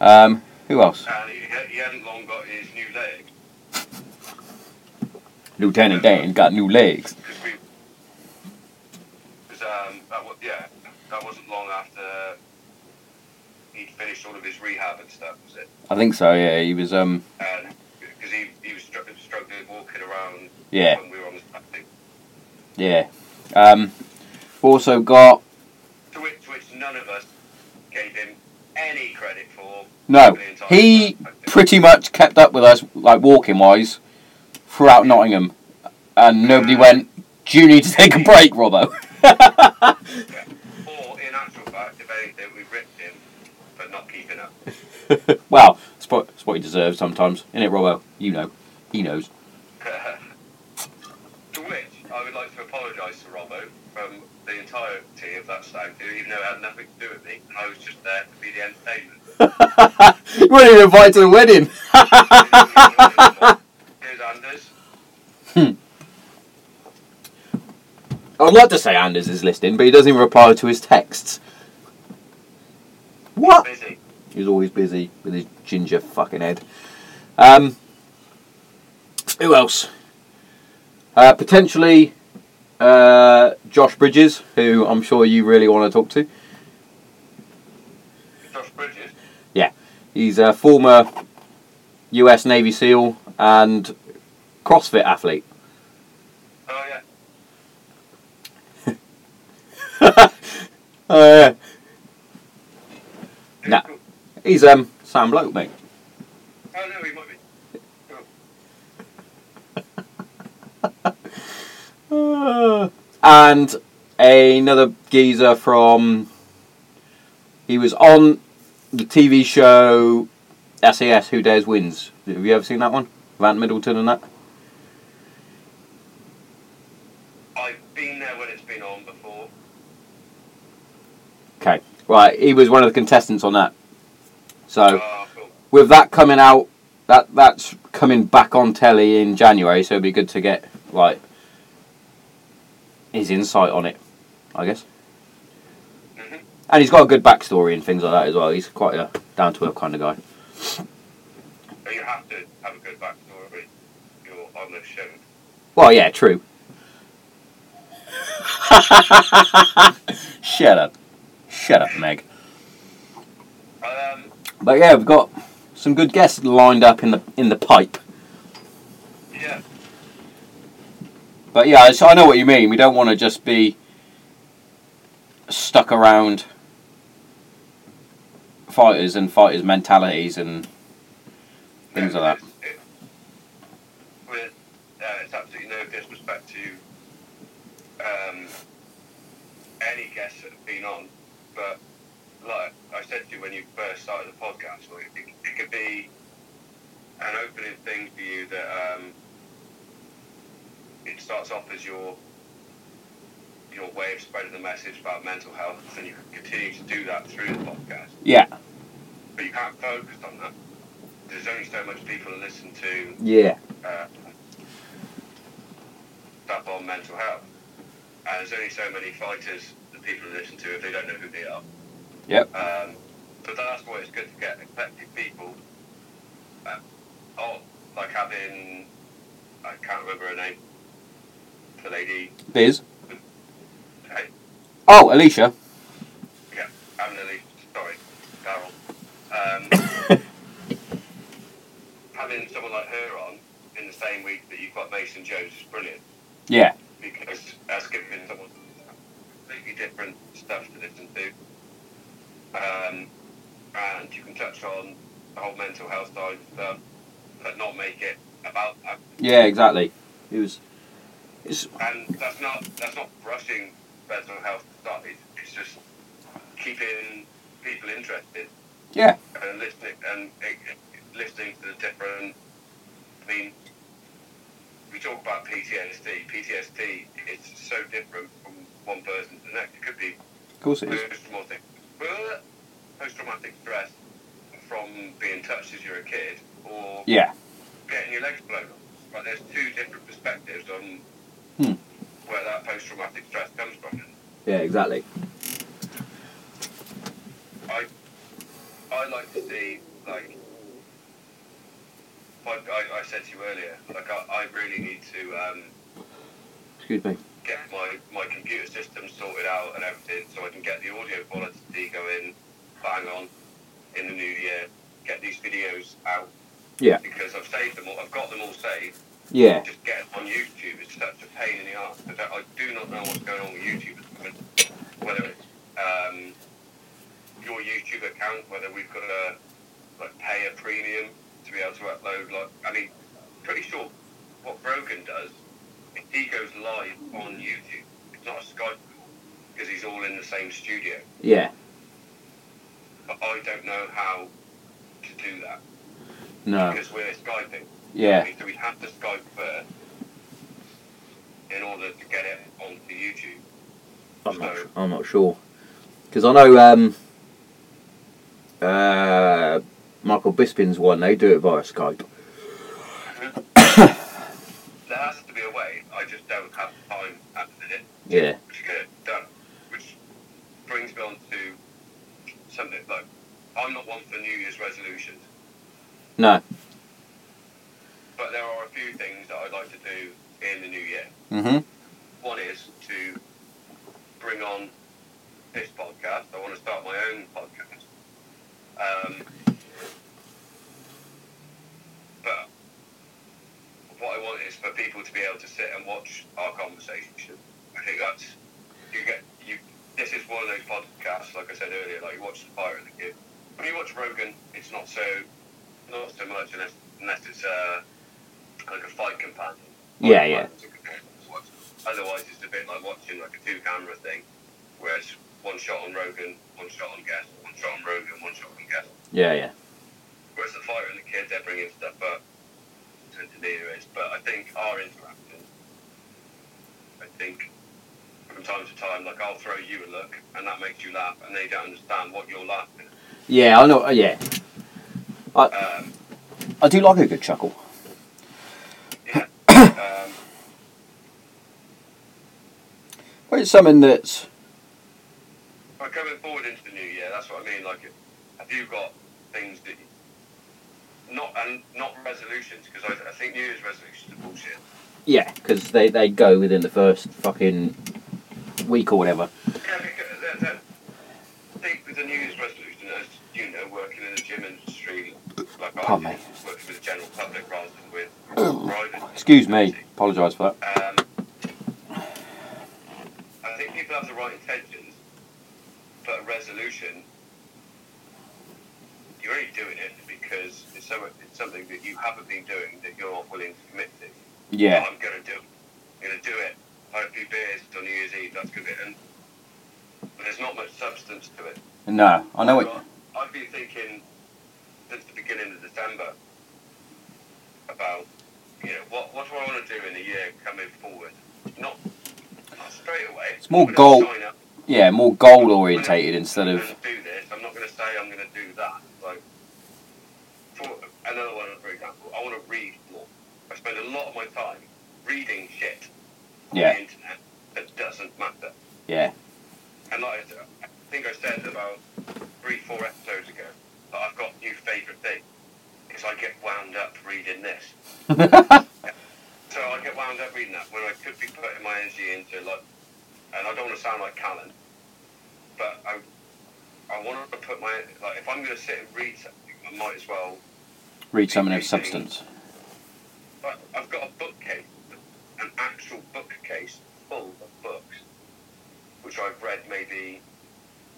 Um, who else? And he, he hadn't long got his new leg. Lieutenant Dan got new legs. Because we. Because, um, that was, yeah, that wasn't long after he'd finished all of his rehab and stuff, was it? I think so. Yeah, he was. Um, because he, he was str- struggling walking around yeah, when we were on the static. yeah. Um, also got To which, to which none of us gave him any credit for. no. for the entire He pretty much kept up with us, like walking wise, throughout Nottingham, and nobody went. Do you need to take a break, Robbo? Or, in actual fact, anything, we ripped him for not keeping up. well, that's what, that's what he deserves sometimes, isn't it, Robbo? You know, he knows. to which I would like to apologise to Robbo from the entirety of that stag do, even though it had nothing to do with me. I was just there to be the entertainment. you weren't even invited to the wedding. Here's Anders. Hmm. I'd like to say Anders is listening, but he doesn't even reply to his texts. What? Busy. He's always busy with his ginger fucking head. Um, who else? Uh, potentially uh, Josh Bridges, who I'm sure you really want to talk to. Josh Bridges. Yeah. He's a former US Navy SEAL and CrossFit athlete. Oh, yeah. Oh yeah. Who's Nah. He's um Sam Bloke, mate. Oh, no, he might be. Uh, and another geezer from. He was on the TV show SAS Who Dares Wins. Have you ever seen that one? Ant Middleton and that? I've been there when it's been on before. Okay. Right, he was one of the contestants on that. So, cool. with that coming out, that that's coming back on telly in January, so it'd be good to get, like, his insight on it, I guess. hmm And he's got a good backstory and things like that as well. He's quite a down to earth kind of guy. But you have to have a good backstory. You're on the show. Well, yeah, true. Shut up. Shut up, Meg. Um, But yeah, we've got some good guests lined up in the in the pipe. yeah. But yeah, so I know what you mean. We don't want to just be stuck around fighters and fighters' mentalities and things like that. it- uh, it's absolutely no disrespect to um, any guests that have been on, but like I said to you when you first started the podcast, like, it, it could be an opening thing for you that um, it starts off as your your way of spreading the message about mental health, and you can continue to do that through the podcast. Yeah, But you can't focus on that. There's only so much people to listen to yeah, uh, stuff on mental health. And there's only so many fighters people listen to if they don't know who they are. Yep. Um, but that's why it's good to get eclectic people. Uh, oh, like having, I can't remember her name, the lady, Biz. hey, Oh, Alicia. yeah, a lady, sorry, Carol. Um, having someone like her on in the same week that you've got Mason Jones is brilliant. Yeah. because that's giving someone completely different stuff to listen to. Um, and you can touch on the whole mental health side of stuff, but not make it about that. Yeah, exactly. It was. It's And that's not that's not brushing mental health aside. It's just keeping people interested yeah, and listening and listening to the different. I mean, we talk about PTSD. PTSD is so different from one person to the next. It could be of course it is. post-traumatic, post-traumatic stress from being touched as you're a kid, or Yeah, getting your legs blown off. But there's two different perspectives on Hmm. where that post-traumatic stress comes from. yeah, exactly. I I like to see like like I, I said to you earlier, like I, I really need to um, Excuse me. Get my, my computer system sorted out and everything so I can get the audio quality going bang on in the new year. Get these videos out. Yeah. Because I've saved them all. I've got them all saved. Yeah, Just get them on YouTube is such a pain in the ass. I, do not know what's going on with YouTube at the moment. Whether it's um, your YouTube account, whether we've got to like pay a premium to be able to upload. Like, I mean, pretty sure what Rogan does, he goes live on YouTube, it's not a Skype call because he's all in the same studio. yeah, But I don't know how to do that no, because we're Skyping. yeah, So we have to Skype first in order to get it onto YouTube. I'm not, So- I'm not sure because I know um, uh, Michael Bisping's one. They do it via Skype. There has to be a way. I just don't have time at the minute Yeah, to get it done. Which brings me on to something like I'm not one for New Year's resolutions, no, but there are a few things that I'd like to do in the new year. mhm, One is to bring on this podcast. I want to start my own podcast. Um, but what I want is for people to be able to sit and watch our conversation. I think that's you get you. This is one of those podcasts, like I said earlier, like you watch The Fighter and the Kid. When you watch Rogan, it's not so not so much unless unless it's uh, like a fight companion. Yeah, yeah. Otherwise, it's a bit like watching like a two camera thing, where it's one shot on Rogan, one shot on guest, one shot on Rogan, one shot on guest. yeah, yeah, Whereas the fighter and the kid, they're bringing stuff up to intermediaries. But I think our interaction, I think from time to time, like I'll throw you a look, and that makes you laugh, and they don't understand what you're laughing at. yeah. I know. uh, Yeah, at. Um, I do like a good chuckle. yeah. um, it's something that's but going forward into the new year, that's what I mean. Like, have you got things that not and not resolutions? Because I, I think New Year's resolutions are bullshit. yeah, because they they go within the first fucking week or whatever. Yeah, because I think with the New Year's resolution, as you know, working in the gym industry, like I Pardon do, me. working with the general public rather than with private. Excuse me. Apologise for that. Um, I think people have the right intentions, but a resolution, you're only doing it because it's, so, it's something that you haven't been doing that you're not willing to commit to. Yeah, I'm going to do. I'm going to do it. I have a few beers on New Year's Eve. That's good. And there's not much substance to it. no, I know it. I've been thinking since the beginning of December about you know what what do I want to do in a year coming forward? Not, not straight away. It's more goal- Yeah, more goal orientated instead of and do this. I'm not going to say I'm going to do that. Another one, for example, I want to read more. I spend a lot of my time reading shit on Yeah. the internet that doesn't matter. yeah, And like I think I said about three, four episodes ago that I've got new favourite thing because I get wound up reading this. So I get wound up reading that when I could be putting my energy into like, and I don't want to sound like Callen, but I, I want to put my like if I'm going to sit and read something, I might as well. Read something of substance. But I've got a bookcase an actual bookcase full of books, which I've read maybe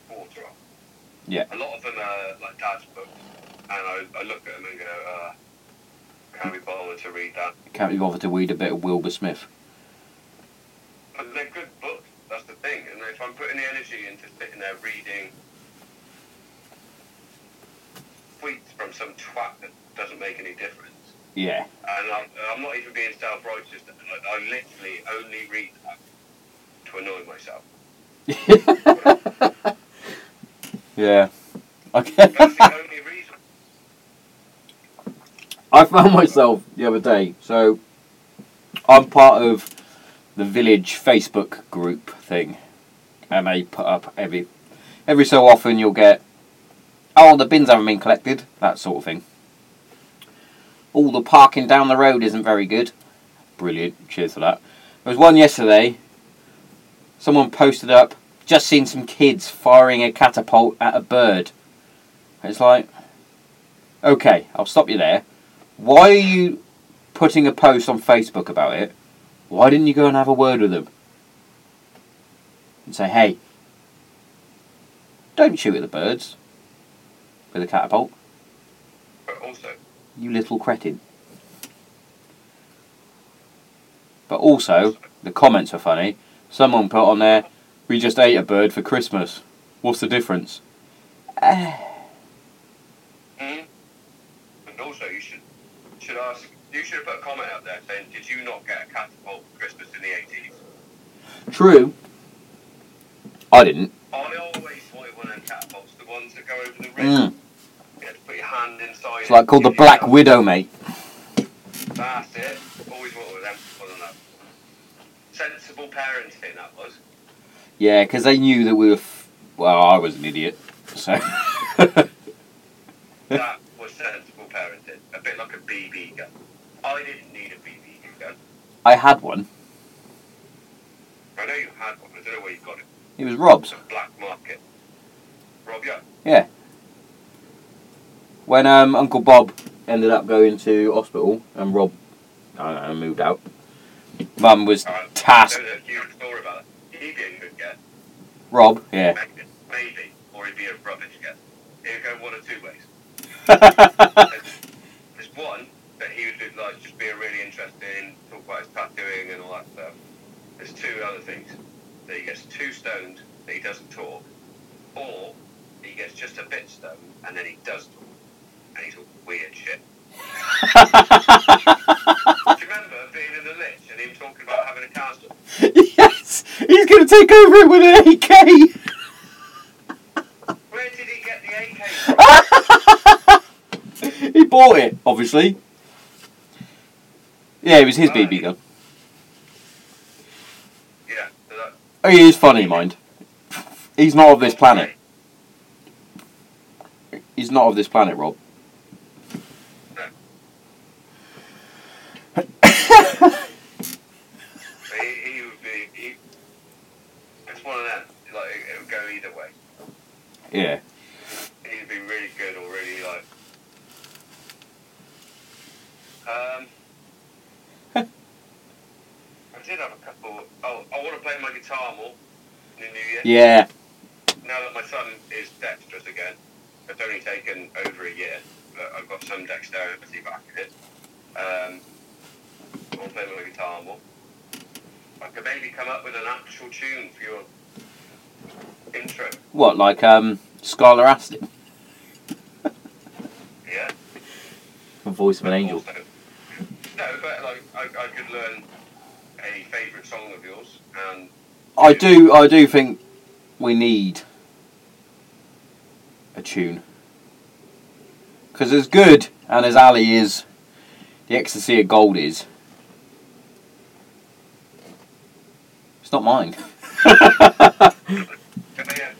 quarter of. Yeah. A lot of them are like dad's books, and I, I look at them and go, uh, can't be bothered to read that. Can't be bothered to read a bit of Wilbur Smith. But they're good books. That's the thing. And if I'm putting the energy into sitting there reading tweets from some twat that doesn't make any difference, Yeah. and I'm, I'm not even being self-righteous. I, I literally only read that to annoy myself. yeah. Okay. That's the only reason. I found myself the other day. So, I'm part of the village Facebook group thing, and they put up every every so often you'll get, oh the bins haven't been collected, that sort of thing. All the parking down the road isn't very good. Brilliant. Cheers for that. There was one yesterday. Someone posted up. Just seen some kids firing a catapult at a bird. It's like, okay, I'll stop you there. Why are you putting a post on Facebook about it? Why didn't you go and have a word with them? And say, hey, don't shoot at the birds with a catapult, But also, you little cretin. But also, the comments are funny. Someone put on there, we just ate a bird for Christmas. What's the difference? and also you should should ask. You should have put a comment out there saying, "Did you not get a catapult for Christmas in the 80s?" True. I didn't. I always wanted one of them catapults, the ones that go over the ring. Mm. You have to put your hand inside. It's like called the Black that- Widow, mate. That's it. Always wanted one of them. Wasn't that? Sensible parenting, that was. Yeah, because they knew that we were. F- well, I was an idiot, so. That was sensible parenting. A bit like a BB gun. I didn't need a BB gun. I had one. I know you had one. I don't know where you got it. It was Rob's. Black market. Rob, yeah? yeah. When um, Uncle Bob ended up going to hospital and Rob, I know, moved out. Mum was tasked. There's a huge story about it. He'd be a good get. Rob, yeah. Maybe. Or he'd be a rubbish get. He'd go one or two ways. There's one that he would like just be really interested in, talk about his tattooing and all that stuff. There's two other things. That he gets too stoned that he doesn't talk, or he gets just a bit stoned and then he does talk. And he's all weird shit. Do you remember being in the lich and him talking about having a castle? yes! He's going to take over it with an AK! Where did he get the AK from? he bought it, obviously. Yeah, it was his BB gun. Yeah. so that- Oh, he is funny, mind. He's not of this planet. He's not of this planet, Rob. He, he would be. He, it's one of them. Like it, it would go either way. Yeah. He'd be really good or really like. Um. I did have a couple. Oh, I want to play my guitar more in the new year. Yeah. Now that my son is dexterous again, it's only taken over a year, but I've got some dexterity back in it. Um, to play my guitar more. I could maybe come up with an actual tune for your intro. What, like um, Aston? Yeah. The voice of an angel. Also- no, but like I, I could learn a favourite song of yours and I do, I do think we need a tune. Because as good and as Ali is, the ecstasy of gold is. It's not mine. Yeah,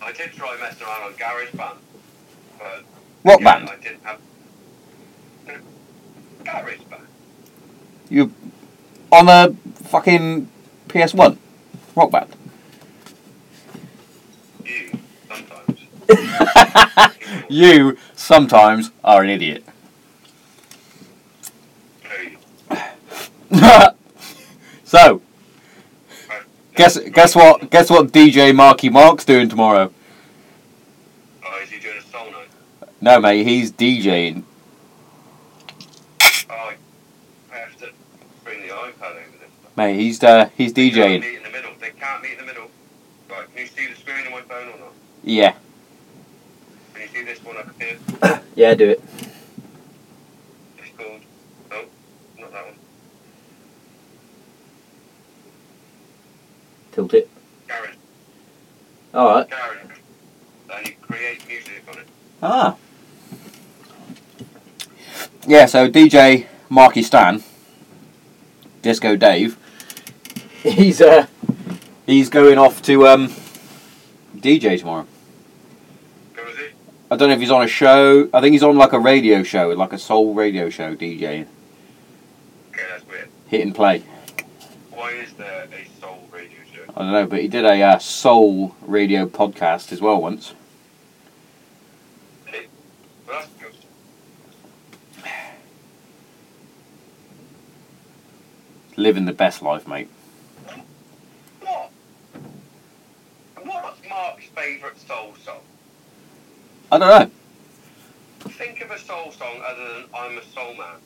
I did try messing around on GarageBand, but Rock again, band. I didn't have GarageBand. You on a fucking PS1 rock band. You sometimes. You sometimes are an idiot. So, guess guess what? Guess what? DJ Marky Mark's doing tomorrow? Oh, is he doing a soul night? No, mate, he's DJing. Oh, I have to bring the iPad over this. Mate, he's uh, he's They can't DJing. meet in the middle. They can't meet in the middle. Right, can you see the screen on my phone or not? Yeah. Can this one up here? Yeah, do it. It's called. No, not that one. Tilt it. Garage. All right. Garage. And you create music on it. Ah. Yeah, so DJ Marky Stan, Disco Dave, he's uh he's going off to um DJ tomorrow. Go is it? I don't know if he's on a show. I think he's on like a radio show, like a soul radio show DJing, Okay, that's weird. hit and play. Why is there a soul radio show? I don't know, but he did a uh, soul radio podcast as well once. Well, that's good. Living the best life, mate. What? What's Mark's favourite soul song? I don't know. Think of a soul song other than I'm a Soul Man.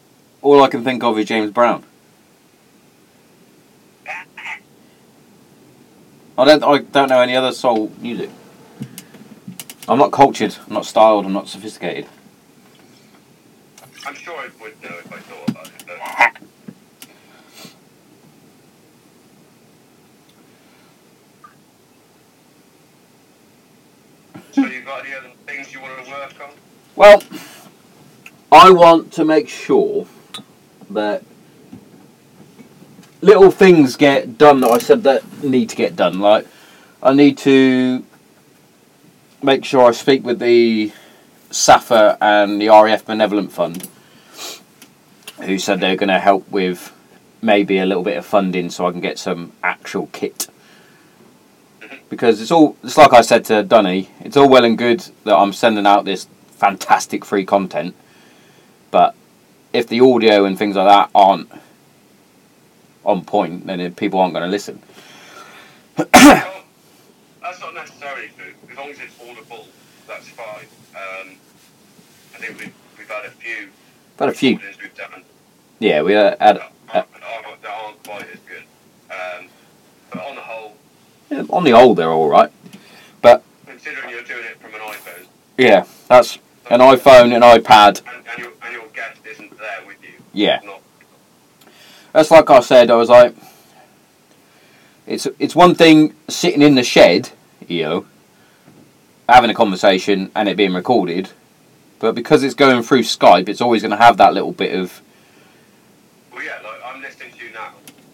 All I can think of is James Brown. I don't. I don't know any other soul music. I'm not cultured. I'm not styled. I'm not sophisticated. I'm sure I would know if I thought about it. Though. So you got any other things you want to work on? Well, I want to make sure that little things get done that I said that need to get done. Like, I need to make sure I speak with the SSAFA and the RAF Benevolent Fund, who said they're going to help with maybe a little bit of funding so I can get some actual kit. Because it's all, it's like I said to Dunny, it's all well and good that I'm sending out this fantastic free content, but if the audio and things like that aren't on point, then it- people aren't going to listen. well, that's not necessarily true. As long as it's audible, that's fine. Um, I think we've, we've had a few But a few, yeah, we uh, had that that aren't quite as good. Um, but on the on the whole they're all right. But considering you're doing it from an iPhone Yeah, that's an iPhone, an iPad. and, and, your, and your guest isn't there with you, Yeah, not that's like I said. I was like, it's it's one thing sitting in the shed, you know, having a conversation and it being recorded, but because it's going through Skype, it's always going to have that little bit of Well, yeah, like I'm listening to you now,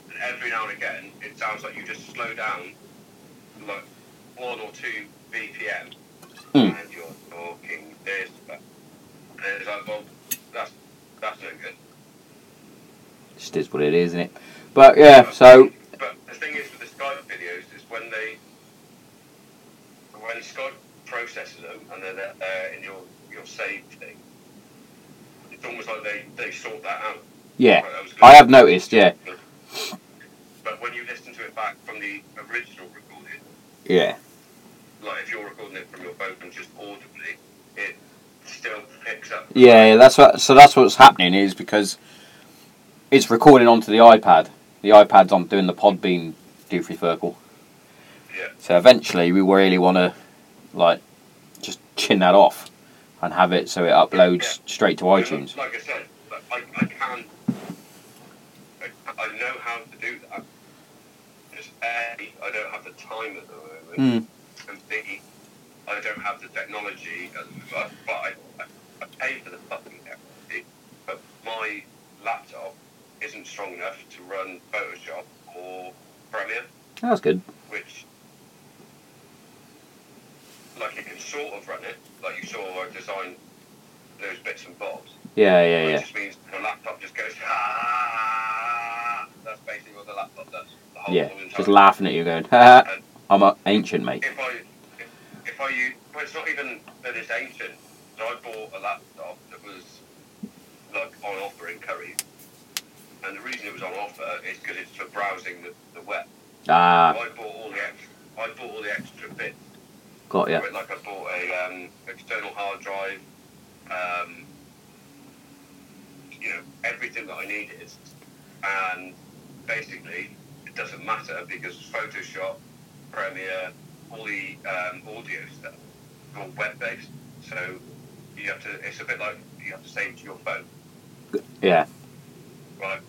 and every now and again, it sounds like you just slow down, like one or two BPM, Hmm. and you're talking this, but and it's like, well, that's that's no good. just is what it is, isn't it? But yeah, so But the thing is with the Skype videos is when they, when Skype processes them and then they're there uh, in your your saved thing, it's almost like they they sort that out. yeah. I have noticed. Yeah, But when you listen to it back from the original recording, yeah, like if you're recording it from your phone and just audibly, it still picks up. yeah. yeah, That's what. So that's what's happening is because it's recording onto the iPad. The iPad's on doing the Podbean doofy circle. Yeah. So eventually, we really want to like just chin that off and have it so it uploads Yeah. straight to iTunes. Like I said, I, I can, I know how to do that. A, I don't have the time at the moment, Mm. and B, I don't have the technology. But I, I, I pay for the fucking technology, but my laptop isn't strong enough to run Photoshop or Premiere. That's good. which like it can sort of run it, like you saw I designed those bits and bobs. Yeah, yeah, yeah. just means the laptop just goes ah that's basically what the laptop does. Yeah, just laughing at you, going, "Ha, I'm a ancient, mate." If I if, if I use well it's not even that it's ancient. So I bought a laptop that was like on offer in Curry and and the reason it was on offer is because it's for browsing the, the web. Ah, So I bought all the extra, I bought all the extra bits. got yeah. Like I bought a um, external hard drive, um, you know, everything that I needed, and basically it doesn't matter because Photoshop, Premiere, all the um, audio stuff, is all web based. So you have to. It's a bit like you have to save to your phone, Yeah. right?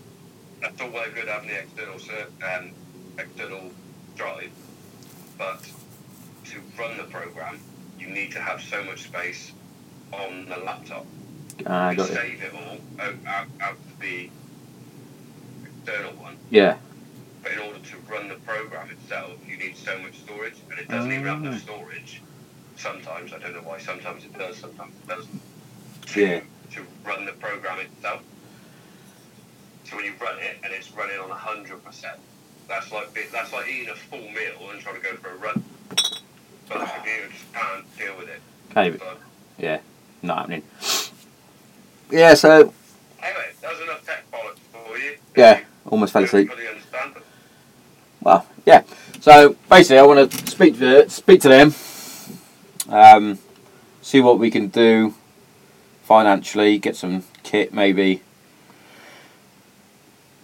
That's all well and good having the external ser- um, external drive, but to run the program, you need to have so much space on the laptop. You got can ya. save it all out, out, out the external one, Yeah. But in order to run the program itself, you need so much storage, and it doesn't even have enough storage. Sometimes I don't know why. Sometimes it does. Sometimes it doesn't. To, Yeah. To run the program itself. So when you run it and it's running on hundred percent, that's like that's like eating a full meal and trying to go for a run. But the computer just can't deal with it. Can't even, yeah. Not happening. Yeah, so, anyway, that was enough tech bollocks for you. yeah, almost fell You asleep. fully understand it. Well, yeah. So basically, I want to speak to speak to them, um, see what we can do financially, get some kit maybe.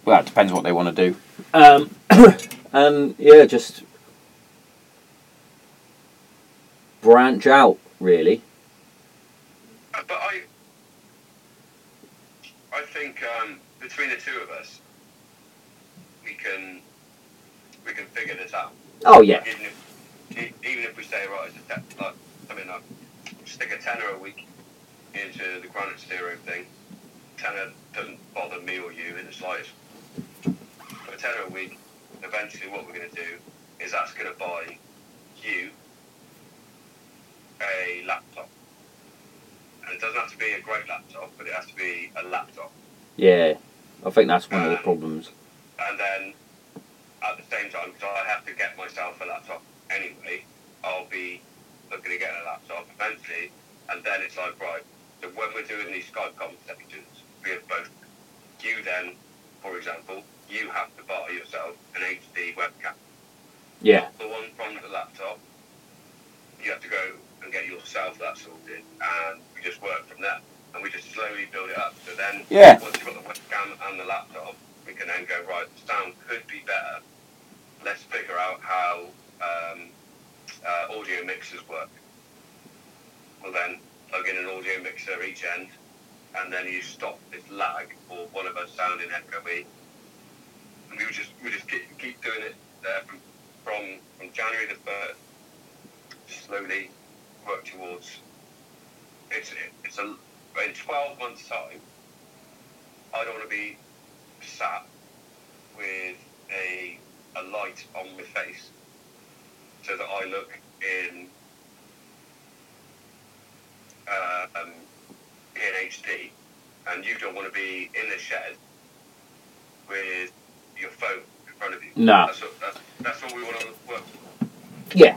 Well, it depends what they want to do. Um, and yeah, just branch out really. But I, I think um, between the two of us, we can, we can figure this out. Oh yeah, Even if, even if we say right, it's a te- like something like stick a tenner a week into the granite zero thing. Tenner doesn't bother me or you in the slightest. For a tenner a week, eventually what we're going to do is that's going to buy you a laptop. And it doesn't have to be a great laptop, but it has to be a laptop. yeah. I think that's one of the um, problems. And then at the same time, because I have to get myself a laptop anyway, I'll be looking at getting a laptop eventually. And then it's like, right, so when we're doing these Skype conversations, we have both, you then, for example, you have to buy yourself an HD webcam. Yeah, the one from the laptop. You have to go and get yourself that sorted, and we just work from there. And we just slowly build it up. So then, Yeah. once you've got the webcam and the laptop, we can then go, right, the sound could be better. Let's figure out how um, uh, audio mixers work. We'll then plug in an audio mixer each end, and then you stop this lag or one of us sounding echoey. And we would just we just keep, keep doing it there from from from January the first. Slowly work towards. It's it's a in twelve months time. I don't want to be sat with a a light on my face, so that I look in uh, um, in HD, and you don't want to be in the shed with your phone in front of you. No. That's what, that's, that's what we want to work. yeah.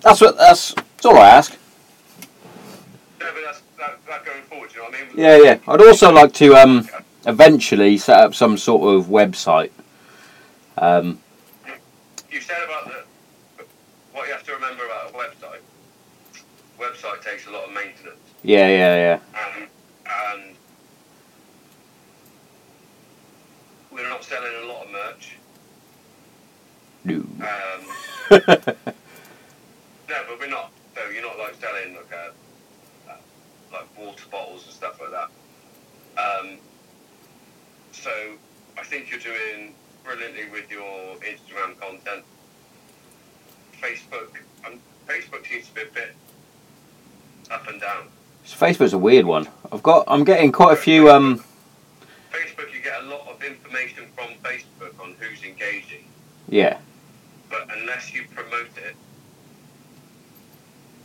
That's what that's, that's all I ask. No, but that's that, that going forward. You know what I mean? Yeah, yeah. I'd also like to um, eventually set up some sort of website. Um, You said about the what you have to remember about a website. Website takes a lot of maintenance, yeah, yeah, yeah. and and we're not selling a lot of merch. No. Um, no, but we're not. So you're not like selling like a, uh, like water bottles and stuff like that. Um, so I think you're doing brilliantly with your Instagram content. Facebook, um, Facebook seems to be a bit up and down. So Facebook's a weird one. I've got. I'm getting quite a few. Um, Facebook, you get a lot of information from Facebook on who's engaging, yeah, but unless you promote it,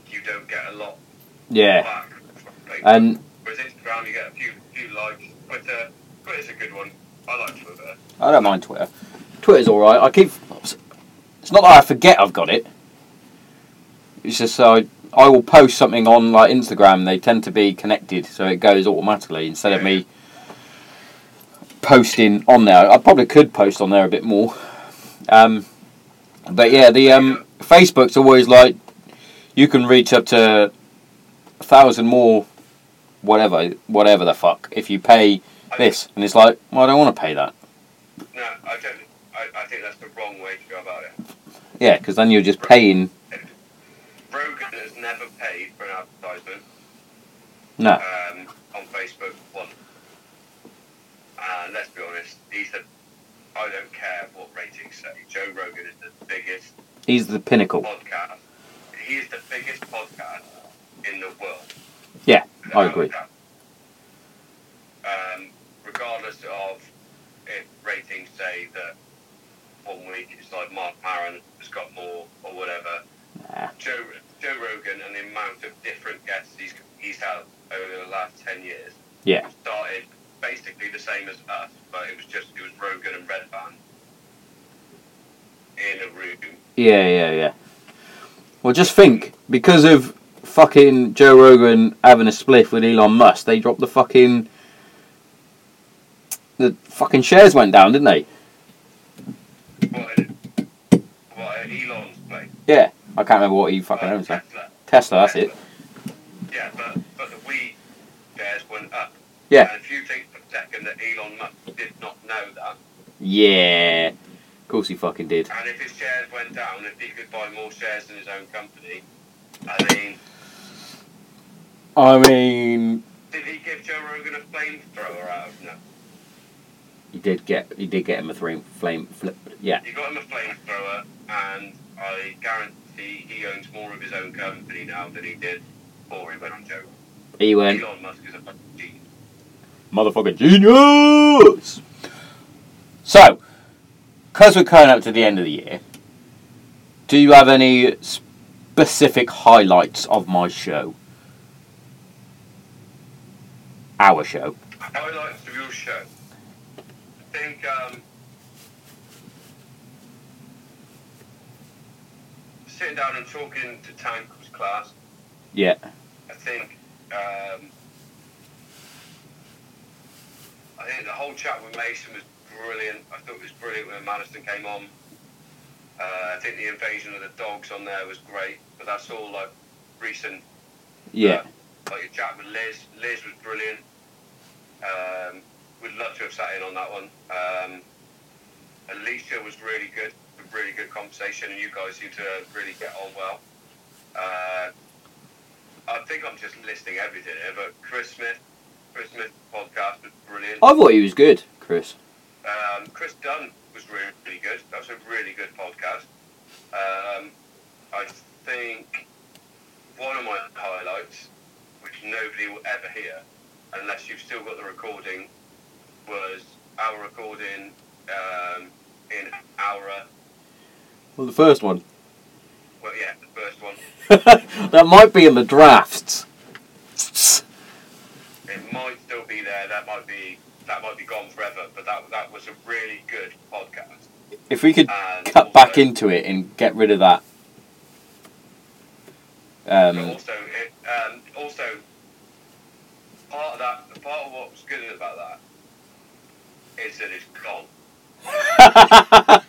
you don't get a lot yeah. And Whereas Instagram, you get a few few likes. Twitter, Twitter's a good one. I like Twitter. I don't mind Twitter. Twitter's all right. I keep. It's not that I forget I've got it. It's just I I will post something on like Instagram. They tend to be connected, so it goes automatically instead of me posting on there. I probably could post on there a bit more. Um, but yeah, the um, Facebook's always like you can reach up to a thousand more, whatever, whatever the fuck, if you pay this. And it's like, well, I don't want to pay that. No, I don't. I, I think that's the wrong way to go about it. Yeah, because then you're just paying. Rogan has never paid for an advertisement No. um, on Facebook once. And let's be honest, he said, I don't care what ratings say. Joe Rogan is the biggest He's the pinnacle. podcast. He is the biggest podcast in the world. Yeah, I agree. Um, regardless of if ratings say that one week it's like Marc Maron has got more or whatever. Nah. Joe Joe Rogan and the amount of different guests he's he's had over the last ten years Yeah. started basically the same as us, but it was just it was Rogan and Redban in a room. Yeah, yeah, yeah. Well, just think, because of fucking Joe Rogan having a spliff with Elon Musk, they dropped the fucking. The fucking shares went down, didn't they? What, what Elon's place? Yeah. I can't remember what he fucking Uh, owns. Tesla. Tesla, that's it. Yeah, but but the Wii shares went up. Yeah. And if you think for a second that Elon Musk did not know that, Yeah. Of course he fucking did. and if his shares went down, if he could buy more shares in his own company, I mean, I mean, did he give Joe Rogan a flamethrower out of no? He did get he did get him a flame flame flip. Yeah. He got him a flamethrower, and I guarantee he owns more of his own company now than he did before he went on Joe. He went Elon Musk is a fucking genius. motherfucking genius. So, because we're coming up to the end of the year, do you have any specific highlights of my show? Our show. Highlights of your show. I think um, sitting down and talking to Tank was class. Yeah. I think um, I think the whole chat with Mason was brilliant. I thought it was brilliant when Madison came on. Uh, I think the invasion of the dogs on there was great, but that's all like recent. Yeah. Uh, like your chat with Liz. Liz was brilliant. Um, would love to have sat in on that one. Um, Alicia was really good. A really good conversation, and you guys seem to really get on well. Uh, I think I'm just listing everything here, but Chris Smith, Chris Smith podcast was brilliant. I thought he was good, Chris. Um, Chris Dunn was really, really good. That was a really good podcast. Um, I think one of my highlights, which nobody will ever hear, unless you've still got the recording, was our recording um, in Aura. Well, the first one. Well, yeah, the first one. that might be in the drafts. It might still be there. That might be that might be gone forever. But that that was a really good podcast. If we could And cut back into it and get rid of that. Um, also, it, um, also part of that, part of what was good about that is that it's gone.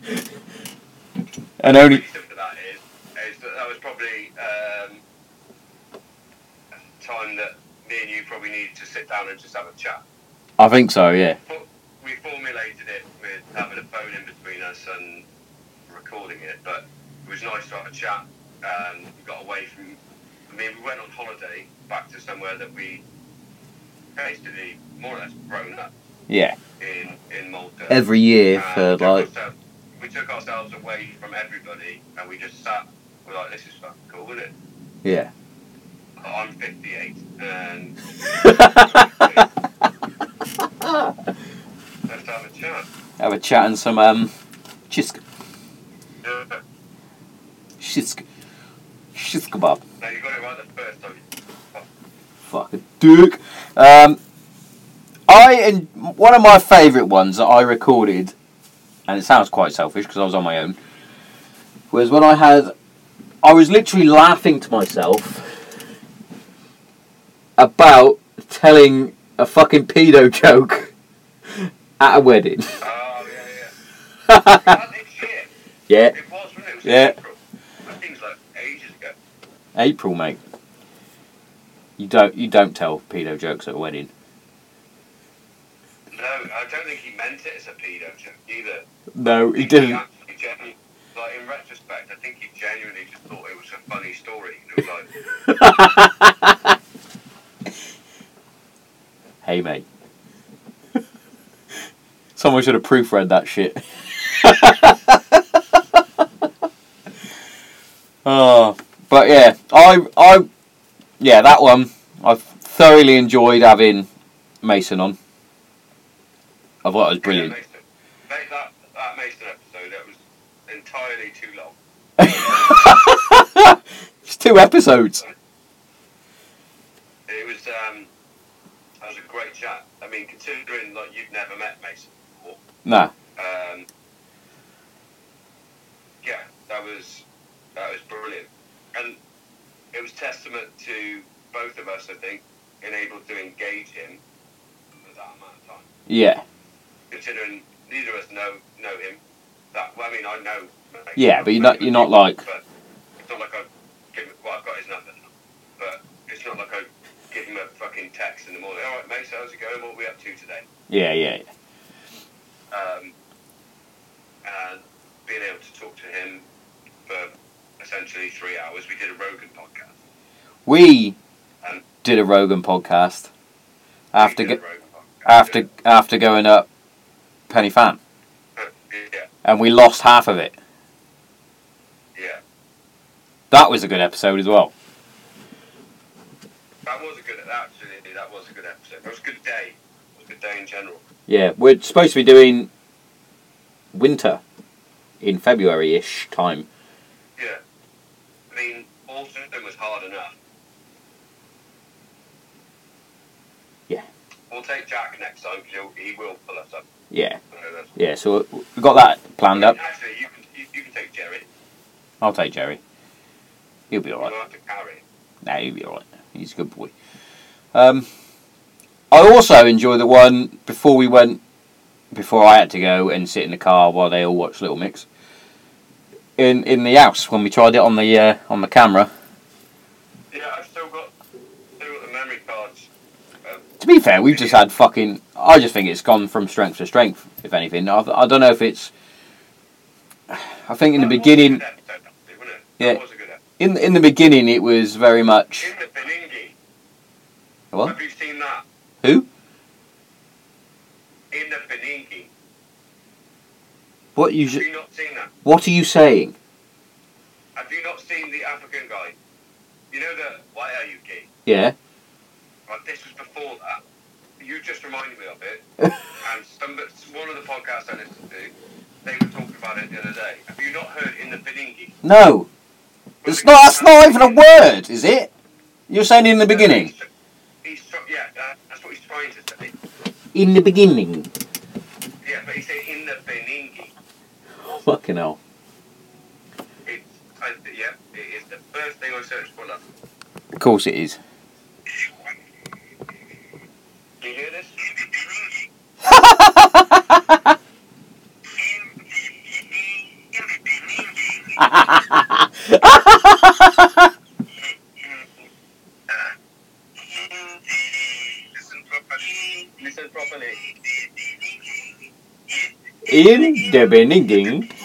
and The only reason for that is, is that that was probably um, a time that me and you probably needed to sit down and just have a chat. I think so. Yeah. We formulated it with having a phone in between us and recording it, but it was nice to have a chat. And we got away from. I mean, we went on holiday back to somewhere that we basically more or less grown up Yeah. in in Malta. Every year for took like we took ourselves away from everybody, and we just sat. We're like, this is fucking cool, isn't it? yeah. I'm 58, and let's have a chat. Have a chat and some um, shisk Yeah. shisk shisk kebab. Now you got it right the first time. Fucking dick. Um, I and one of my favourite ones that I recorded, and it sounds quite selfish because I was on my own, was when I had, I was literally laughing to myself about telling a fucking pedo joke, at a wedding. Oh, yeah, yeah. That is shit. yeah, It was, it? It was Yeah. April. That thing's like ages ago. April, mate. You don't you don't tell pedo jokes at a wedding. No, I don't think he meant it as a pedo joke either. No, he didn't. actually genu- like, in retrospect, I think he genuinely just thought it was a funny story. It was like, Hey, mate. Someone should have proofread that shit. oh, but yeah, I, I, yeah, that one I thoroughly enjoyed having Mason on. I thought it was brilliant. Yeah. Mate, that, that Mason episode, that was entirely too long. It's two episodes. It was, um, that was a great chat. I mean, considering like you've never met Mason before, Nah, um, yeah, that was that was brilliant, and it was testament to both of us, I think, being able to engage him for that amount of time. yeah, Considering neither of us know know him, that well, I mean, I know. Mason, yeah, but you're not you're not like But it's not like I've given. Well, I've got his number but it's not like I give him a fucking text in the morning. All right, mate, so how's it going? What are we up to today? yeah, yeah, yeah. um, and being able to talk to him for essentially three hours. We did a Rogan podcast. We Um, did a Rogan podcast after go, Rogan podcast, after after going up Pen y Fan, yeah. and we lost half of it. yeah, That was a good episode as well. that was a good. Absolutely, that was a good episode. It was a good day. It was a good day in general. Yeah, we're supposed to be doing winter in February ish time. Yeah, I mean, autumn was hard enough. Yeah. We'll take Jack next time because he will pull us up. Yeah, So yeah. So we've got that planned up. Actually, you can you, you can take Jerry. I'll take Jerry. He'll be alright. don't have to carry. him. Nah, he'll be alright. He's a good boy. Um, I also enjoy the one before we went, before I had to go and sit in the car while they all watched Little Mix. In in the house when we tried it on the uh, on the camera. Yeah, I've still got still got the memory cards. Um, To be fair, we've just had fucking. I just think it's gone from strength to strength. If anything, I, I don't know if it's. I think in the that was a beginning, good episode, actually, wasn't it? Yeah. That was a good episode. in in the beginning, it was very much. In the Beningi. What? Have you seen that? Who? In the Beningi. What you? Have you not seen that? What are you saying? Have you not seen the African guy? You know the why are you gay? Yeah. Right, this was before that. You just reminded me of it. and some one of the podcasts I listened to, they were talking about it the other day. Have you not heard in the Beningi? No. It's not. That's not even a word, is it? You're saying in the beginning. He's, he's yeah, that's what he's trying to say. In the beginning. Yeah, but he said in the Beningi. Fucking hell. It's, I, yeah, it is the first thing I searched for. Love. Of course it is. Do you hear this? Listen properly. Listen properly. In the beginning.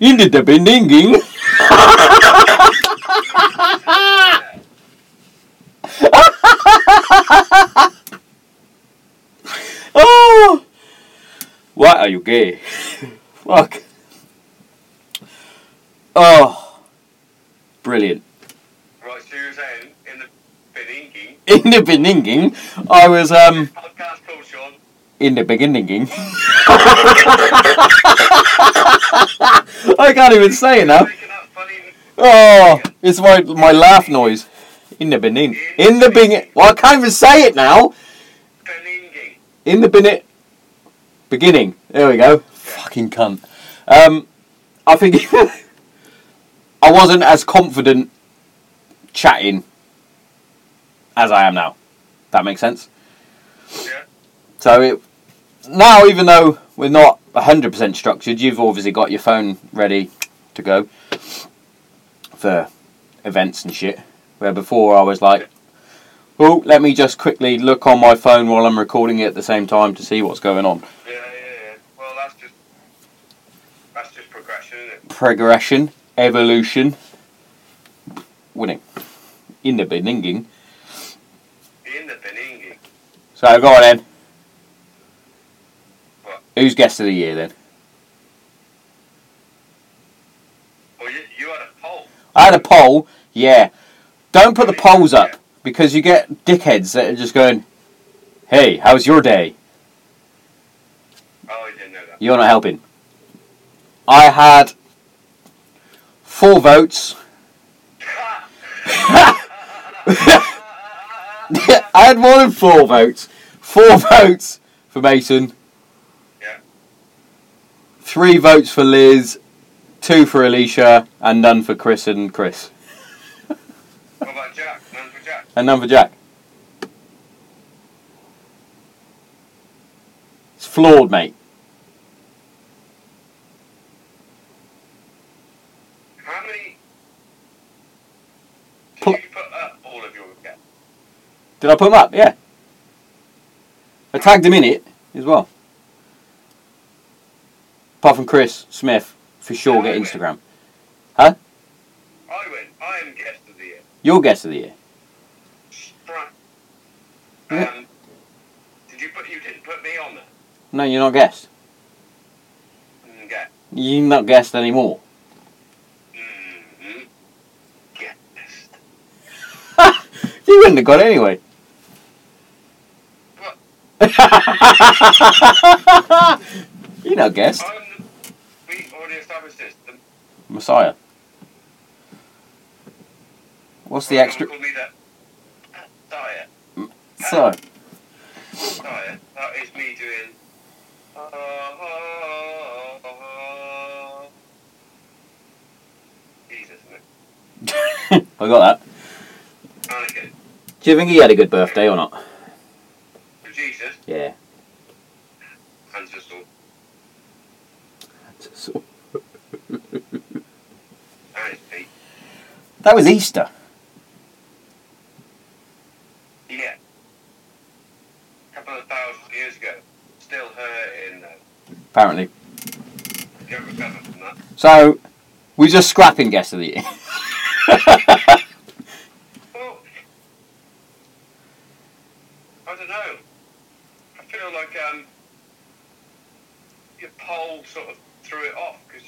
In the beginning. Oh! Why are you gay? Fuck. Oh. Brilliant. Right, so you saying in the Beningi, In the beginning, I was um podcast called Sean. in the beginning. I can't even say it now. Making that funny. Oh, it's my my laugh noise. In the beginning. In the beginning. Well, I can't even say it now. in the binnet beginning. There we go. Fucking cunt. Um, I think I wasn't as confident chatting as I am now. That makes sense. Yeah. So it now, even though we're not hundred percent structured, you've obviously got your phone ready to go for events and shit. Where before I was like, "Oh, let me just quickly look on my phone while I'm recording it at the same time to see what's going on." Yeah, yeah, yeah. Well, that's just that's just progression, isn't it? Progression, evolution, winning in the beginning. In the Beninging. So go on then. Who's guest of the year then? Well, you, you had a poll. I had a poll. Yeah. Don't put the polls up because you get dickheads that are just going, "Hey, how's your day?" Oh, I didn't know that. You're not helping. I had four votes. I had more than four votes. Four votes for Mason. Three votes for Liz. Two for Alicia, and none for Chris and Chris, what about Jack? None for Jack. and none for Jack. It's flawed, mate. How many? Did Pl- you put up all of your? Did I put them up? Yeah. I tagged him in it as well. Apart from Chris Smith, for sure get Instagram. Huh? I win. I am guest of the year. Your guest of the year. Right. Um, did you put? You didn't put me on there. No, you're not guest. Mm, get. You're not guest anymore. Mm-hmm. Guest. You wouldn't have got it anyway. you're not guest. I'm already established this. The, Messiah. What's the extra? Call me that. Diet. So, Diet. That is me doing. Uh, uh, uh, Jesus? I got that. Anakin. Do you think he had a good birthday or not? Jesus. Yeah. Hands us all. And his feet. That was Easter. Yeah. A couple of thousand years ago. Still hurting though. Apparently. Don't recover from that. So, we're just scrapping guest of the year. Well, I don't know. I feel like um, your poll sort of threw it off because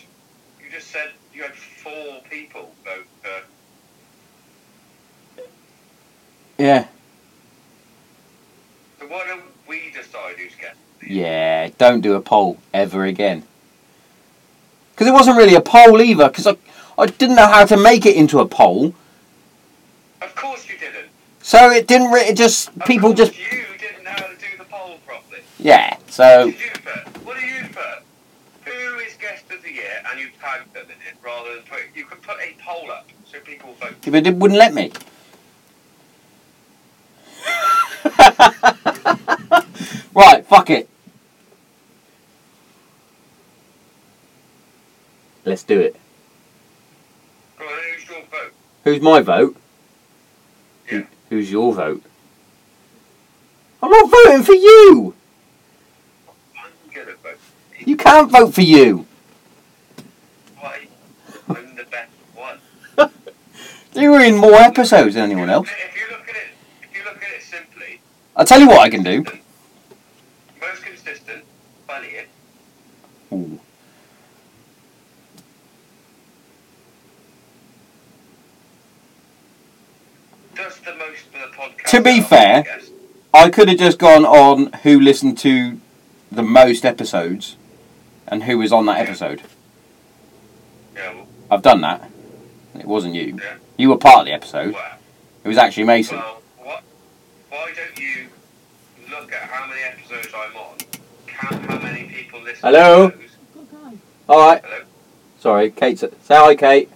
you just said you had four people vote for. yeah. So why don't we decide who's getting? Yeah, don't do a poll ever again. Because it wasn't really a poll either, because I, I didn't know how to make it into a poll. Of course you didn't. So it didn't really, it just, Of people just, You didn't know how to do the poll properly. yeah, so, put? What do you put? Who is guest of the year? And you tagged them in it rather than put. You could put a poll up so people vote. but it wouldn't let me. right, fuck it. Let's do it. On, who's your vote? Who's my vote? Yeah. Who's your vote? I'm not voting for you. I'm gonna vote. You can't vote for you. Why? I'm the best one. You were in more episodes than anyone else. If you look at it, if you look at it simply, I'll tell you what I can do. most consistent, funniest. Ooh. Does the most for the podcast. To be fair- the. I could have just gone on who listened to the most episodes and who was on that episode. Yeah. Well, I've done that. It wasn't you. Yeah. You were part of the episode. wow. It was actually Mason. Well, what? Why don't you look at how many episodes I'm on, count how many people listen Hello? to those. Alright. Hello? Sorry, Kate. Say hi, Kate.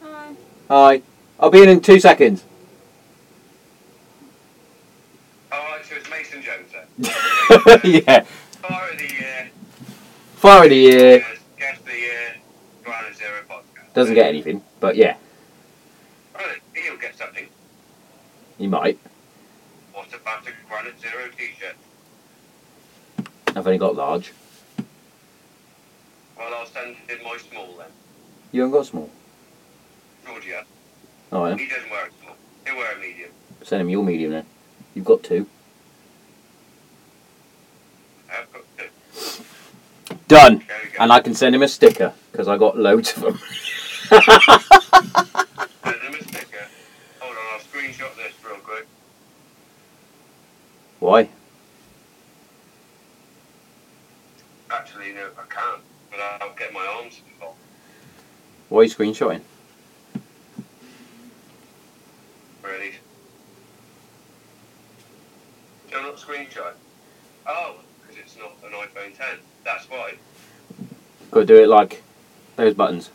Hi. Hi. I'll be in in two seconds. Alright, so it's Mason Jones then. yeah. Fire of the year. Fire of the year. Guest- Guest of the year. Zero podcast. Doesn't get anything, but yeah, Right, he'll get something. he might. What about a Granite Zero t-shirt? I've only got large. Well, I'll send him my small then. You haven't got small. Georgia. Oh, yeah. He doesn't wear a small. He'll wear a medium. Send him your medium then. You've got two. I've got two. Done. There we go. And I can send him a sticker because I got loads of them. Send him a sticker. Hold on, I'll screenshot this real quick. Why? Actually, no, I can't. But I'll get my arms involved. Why are you screenshotting? Really? Do I not screenshot? Oh, because it's not an iPhone 10. That's why. To do it like those buttons.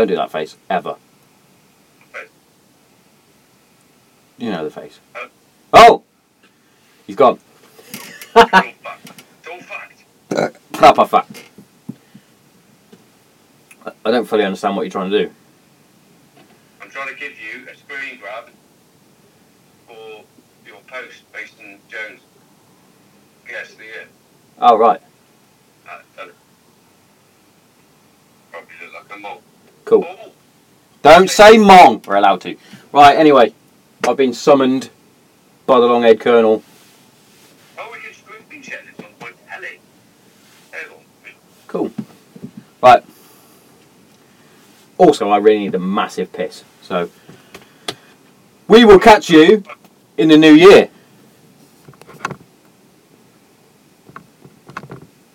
Don't do that face ever. Face? You know the face. Oh. Oh, he's gone. Fact. Fact. Proper fact. I- don't fully understand what you're trying to do. I'm trying to give you a screen grab for your post based on Jones. Yes, the year. Oh right, Uh. Probably look like a mole. Cool. Don't say mong. We're allowed to. Right. Anyway, I've been summoned by the colonel. telly. Hang on. Cool. Right. Also, I really need a massive piss. So, we will catch you in the new year.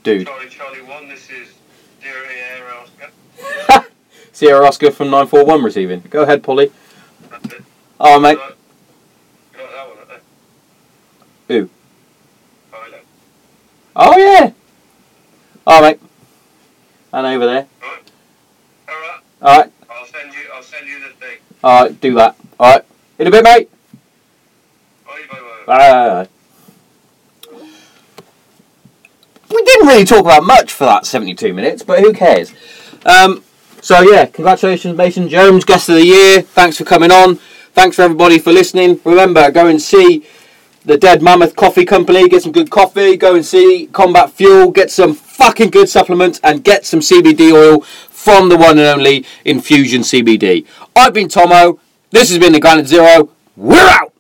Dude. Charlie Charlie 1, this is Air Oscar. Sierra Oscar from 941 receiving. Go ahead, Polly. That's it. Oh, mate. Right. You got that one up there? Who? Oh, yeah. Oh, mate. And over there. Alright, Alright. I'll send you I'll send you the thing. Alright, do that. Alright. In a bit, mate. Bye bye bye. Bye. We didn't really talk about much for that 72 minutes, but who cares? Um, so, yeah, congratulations, Mason Jones, guest of the year. Thanks for coming on. Thanks for everybody for listening. Remember, go and see the Dead Mammoth Coffee Company. Get some good coffee. Go and see Combat Fuel. Get some fucking good supplements and get some CBD oil from the one and only Infusion CBD. I've been Tomo. This has been the Granite Zero. We're out!